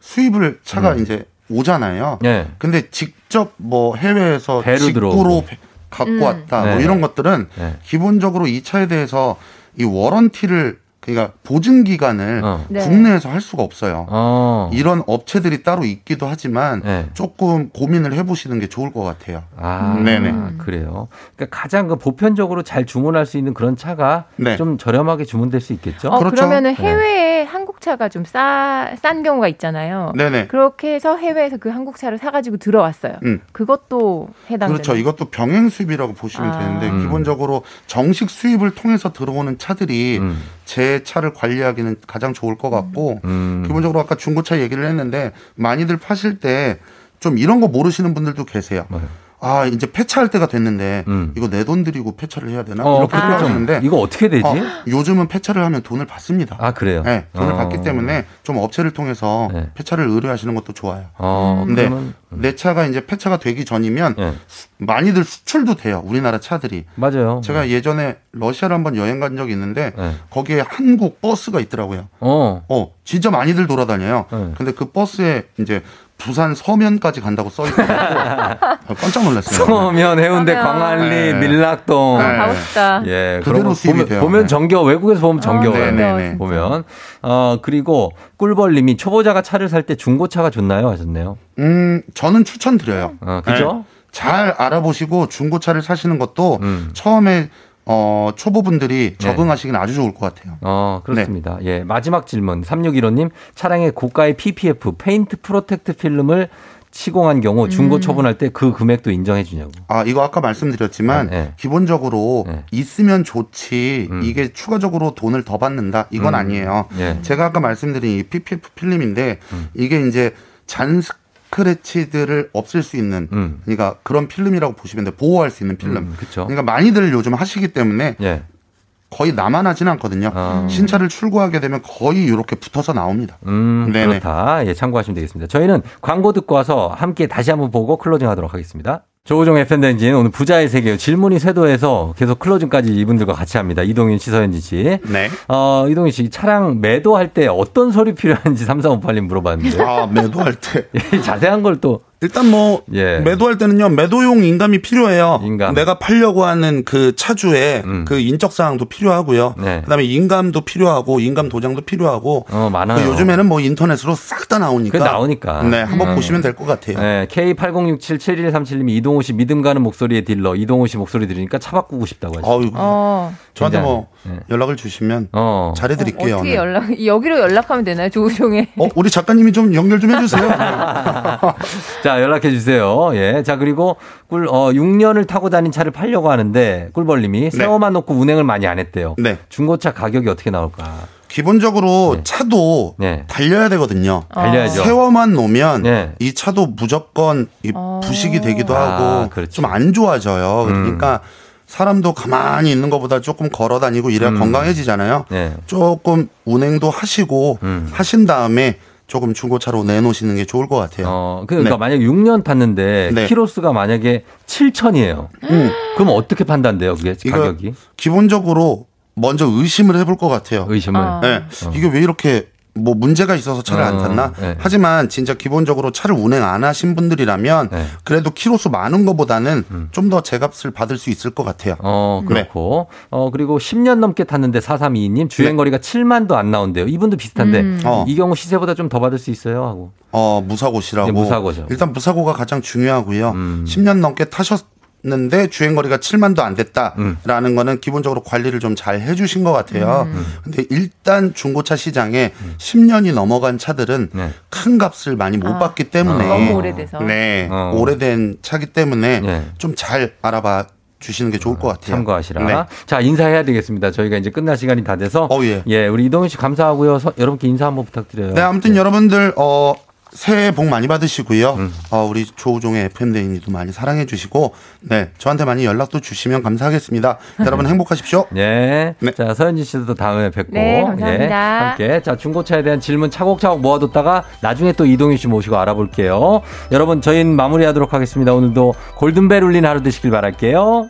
수입을 차가 음. 이제 오잖아요. 네. 근데 직접 뭐 해외에서 직구로 갖고 음. 왔다 뭐 네. 이런 것들은 네. 기본적으로 이 차에 대해서 이 워런티를 그러니까 보증 기간을 어. 네. 국내에서 할 수가 없어요. 어. 이런 업체들이 따로 있기도 하지만 네. 조금 고민을 해보시는 게 좋을 것 같아요. 아, 네네. 그래요. 그러니까 가장 그 보편적으로 잘 주문할 수 있는 그런 차가 네. 좀 저렴하게 주문될 수 있겠죠? 어, 그렇죠. 그러면은 네. 해외에 한 국 차가 좀 싸, 싼 경우가 있잖아요. 네네. 그렇게 해서 해외에서 그 한국 차를 사가지고 들어왔어요. 음. 그것도 해당되는 그렇죠. 이것도 병행 수입이라고 보시면 아. 되는데 음. 기본적으로 정식 수입을 통해서 들어오는 차들이 음. 제 차를 관리하기는 가장 좋을 것 같고 음. 기본적으로 아까 중고차 얘기를 했는데 많이들 파실 때 좀 이런 거 모르시는 분들도 계세요. 네. 아 이제 폐차할 때가 됐는데 이거 내 돈 들이고 폐차를 해야 되나 음. 어, 이렇게. 생각하는데 이거 어떻게 되지? 요즘은 폐차를 하면 돈을 받습니다. 아 그래요? 네, 돈을 어. 받기 때문에 좀 업체를 통해서 폐차를 의뢰하시는 것도 좋아요. 어, 근데 그러면- 내 차가 이제 폐차가 되기 전이면 수- 많이들 수출도 돼요. 우리나라 차들이. 맞아요. 제가 예전에 러시아를 한번 여행 간 적이 있는데 거기에 한국 버스가 있더라고요. 어. 어, 진짜 많이들 돌아다녀요. 근데 그 버스에 이제 부산 서면까지 간다고 써 있고 깜짝 놀랐어요. 서면, 해운대, 서면. 광안리, 네. 밀락동. 네. 가고 싶다. 예, 그대로 그런 거 보면, 돼요. 보면 네. 정겨, 외국에서 보면 정겨워요. 네, 네, 네. 보면. 어, 그리고 꿀벌님이 초보자가 차를 살 때 중고차가 좋나요? 하셨네요. 음, 저는 추천드려요. 어, 그죠? 네. 잘 알아보시고 중고차를 사시는 것도 음. 처음에 어, 초보분들이 네. 적응하시기는 아주 좋을 것 같아요. 어, 그렇습니다. 예, 마지막 질문. 3615님, 차량에 고가의 PPF, 페인트 protect 필름을 시공한 경우 중고 음. 처분할 때 그 금액도 인정해 주냐고. 아, 이거 아까 말씀드렸지만 네. 기본적으로 있으면 좋지 이게 추가적으로 돈을 더 받는다 이건 음. 아니에요. 예. 제가 아까 말씀드린 이 PPF 필름인데 이게 이제 잔 스크래치들을 없앨 수 있는 그러니까 그런 필름이라고 보시면 돼요. 보호할 수 있는 필름. 음. 그러니까 많이들 요즘 하시기 때문에 예. 거의 나만 하진 않거든요. 아. 신차를 출고하게 되면 거의 이렇게 붙어서 나옵니다. 음, 네네. 그렇다. 예, 참고하시면 되겠습니다. 저희는 광고 듣고 와서 함께 다시 한번 보고 closing 하도록 하겠습니다. 조우종 FM대행진 오늘 부자의 세계 질문이 쇄도해서 계속 closing까지 이분들과 같이 합니다. 이동윤 씨, 서현진 씨. 네. 어, 이동윤 씨, 차량 매도할 때 어떤 서류 필요한지 3358님 물어봤는데. 아, 매도할 때. 자세한 걸 또. 일단 뭐 예. 매도할 때는요 매도용 인감이 필요해요. 내가 팔려고 하는 그 차주의 음. 그 인적 사항도 필요하고요. 그다음에 인감도 필요하고 인감 도장도 필요하고. 네. 어, 많아요. 그 요즘에는 뭐 인터넷으로 싹 다 나오니까. 그 나오니까. 네, 한번 음. 보시면 될 것 같아요. 네, K80677137님이 이동호 씨 믿음 가는 목소리의 딜러 이동호 씨 목소리 들으니까 차 바꾸고 싶다고 하시죠. 어이구. 어. 저한테 뭐 네. 연락을 주시면 어. 잘해드릴게요. 어 떻게 네. 연락 여기로 연락하면 되나요, 조우종에? 어, 우리 작가님이 좀 연결 좀 해주세요. 자, 연락해 주세요. 예. 자, 그리고 꿀, 어, 6년을 타고 다닌 차를 팔려고 하는데 꿀벌님이 세워만 놓고 운행을 많이 안 했대요. 네. 중고차 가격이 어떻게 나올까? 기본적으로 차도 달려야 되거든요. 네. 달려야죠. 세워만 놓으면 네. 이 차도 무조건 이 부식이 되기도 아, 하고 그렇죠. 좀안 좋아져요. 음. 그러니까 사람도 가만히 있는 것보다 조금 걸어 다니고 이래야 음. 건강해지잖아요. 네. 조금 운행도 하시고 음. 하신 다음에 조금 중고차로 내놓으시는 게 좋을 것 같아요. 어, 그러니까 네. 만약에 6년 탔는데 네. 키로수가 만약에 7천이에요. 그럼 어떻게 판단돼요, 그게 가격이? 기본적으로 먼저 의심을 해볼 것 같아요. 의심을. 아. 네. 이게 왜 이렇게 뭐 문제가 있어서 차를 안 어, 탔나? 네. 하지만 진짜 기본적으로 차를 운행 안 하신 분들이라면 네. 그래도 키로수 많은 것보다는 음. 좀더 제값을 받을 수 있을 것 같아요. 어, 네. 그렇고. 어, 그리고 10년 넘게 탔는데 4322님 주행거리가 7만도 안 나온대요. 이분도 비슷한데 음. 어. 이 경우 시세보다 좀 더 받을 수 있어요 하고. 어, 무사고시라고. 네, 무사고죠. 음. 일단 무사고가 가장 중요하고요. 10년 넘게 타셨 는데 주행거리가 7만도 안 됐다라는 거는 기본적으로 관리를 좀 잘 해주신 것 같아요. 음. 근데 일단 중고차 시장에 10년이 넘어간 차들은 네. 큰 값을 많이 못 아, 받기 때문에 너무 오래돼서. 네, 어. 오래된 차기 때문에 네. 좀잘 알아봐 주시는 게 좋을 것 같아요. 참고하시라. 네. 자, 인사해야 되겠습니다. 저희가 이제 끝날 시간이 다 돼서. 예. 우리 이동윤 씨 감사하고요. 서- 여러분께 인사 한번 부탁드려요. 네, 아무튼 여러분들 어 새해 복 많이 받으시고요. 음. 어, 우리 조우종의 FM 대인이도 많이 사랑해 주시고, 네, 저한테 많이 연락도 주시면 감사하겠습니다. 여러분 행복하십시오. 네. 자, 서현진 씨도 다음에 뵙고. 네, 감사합니다. 예, 함께. 자, 중고차에 대한 질문 차곡차곡 모아뒀다가 나중에 또 이동윤 씨 모시고 알아볼게요. 여러분, 저희는 마무리하도록 하겠습니다. 오늘도 골든벨 울린 하루 되시길 바랄게요.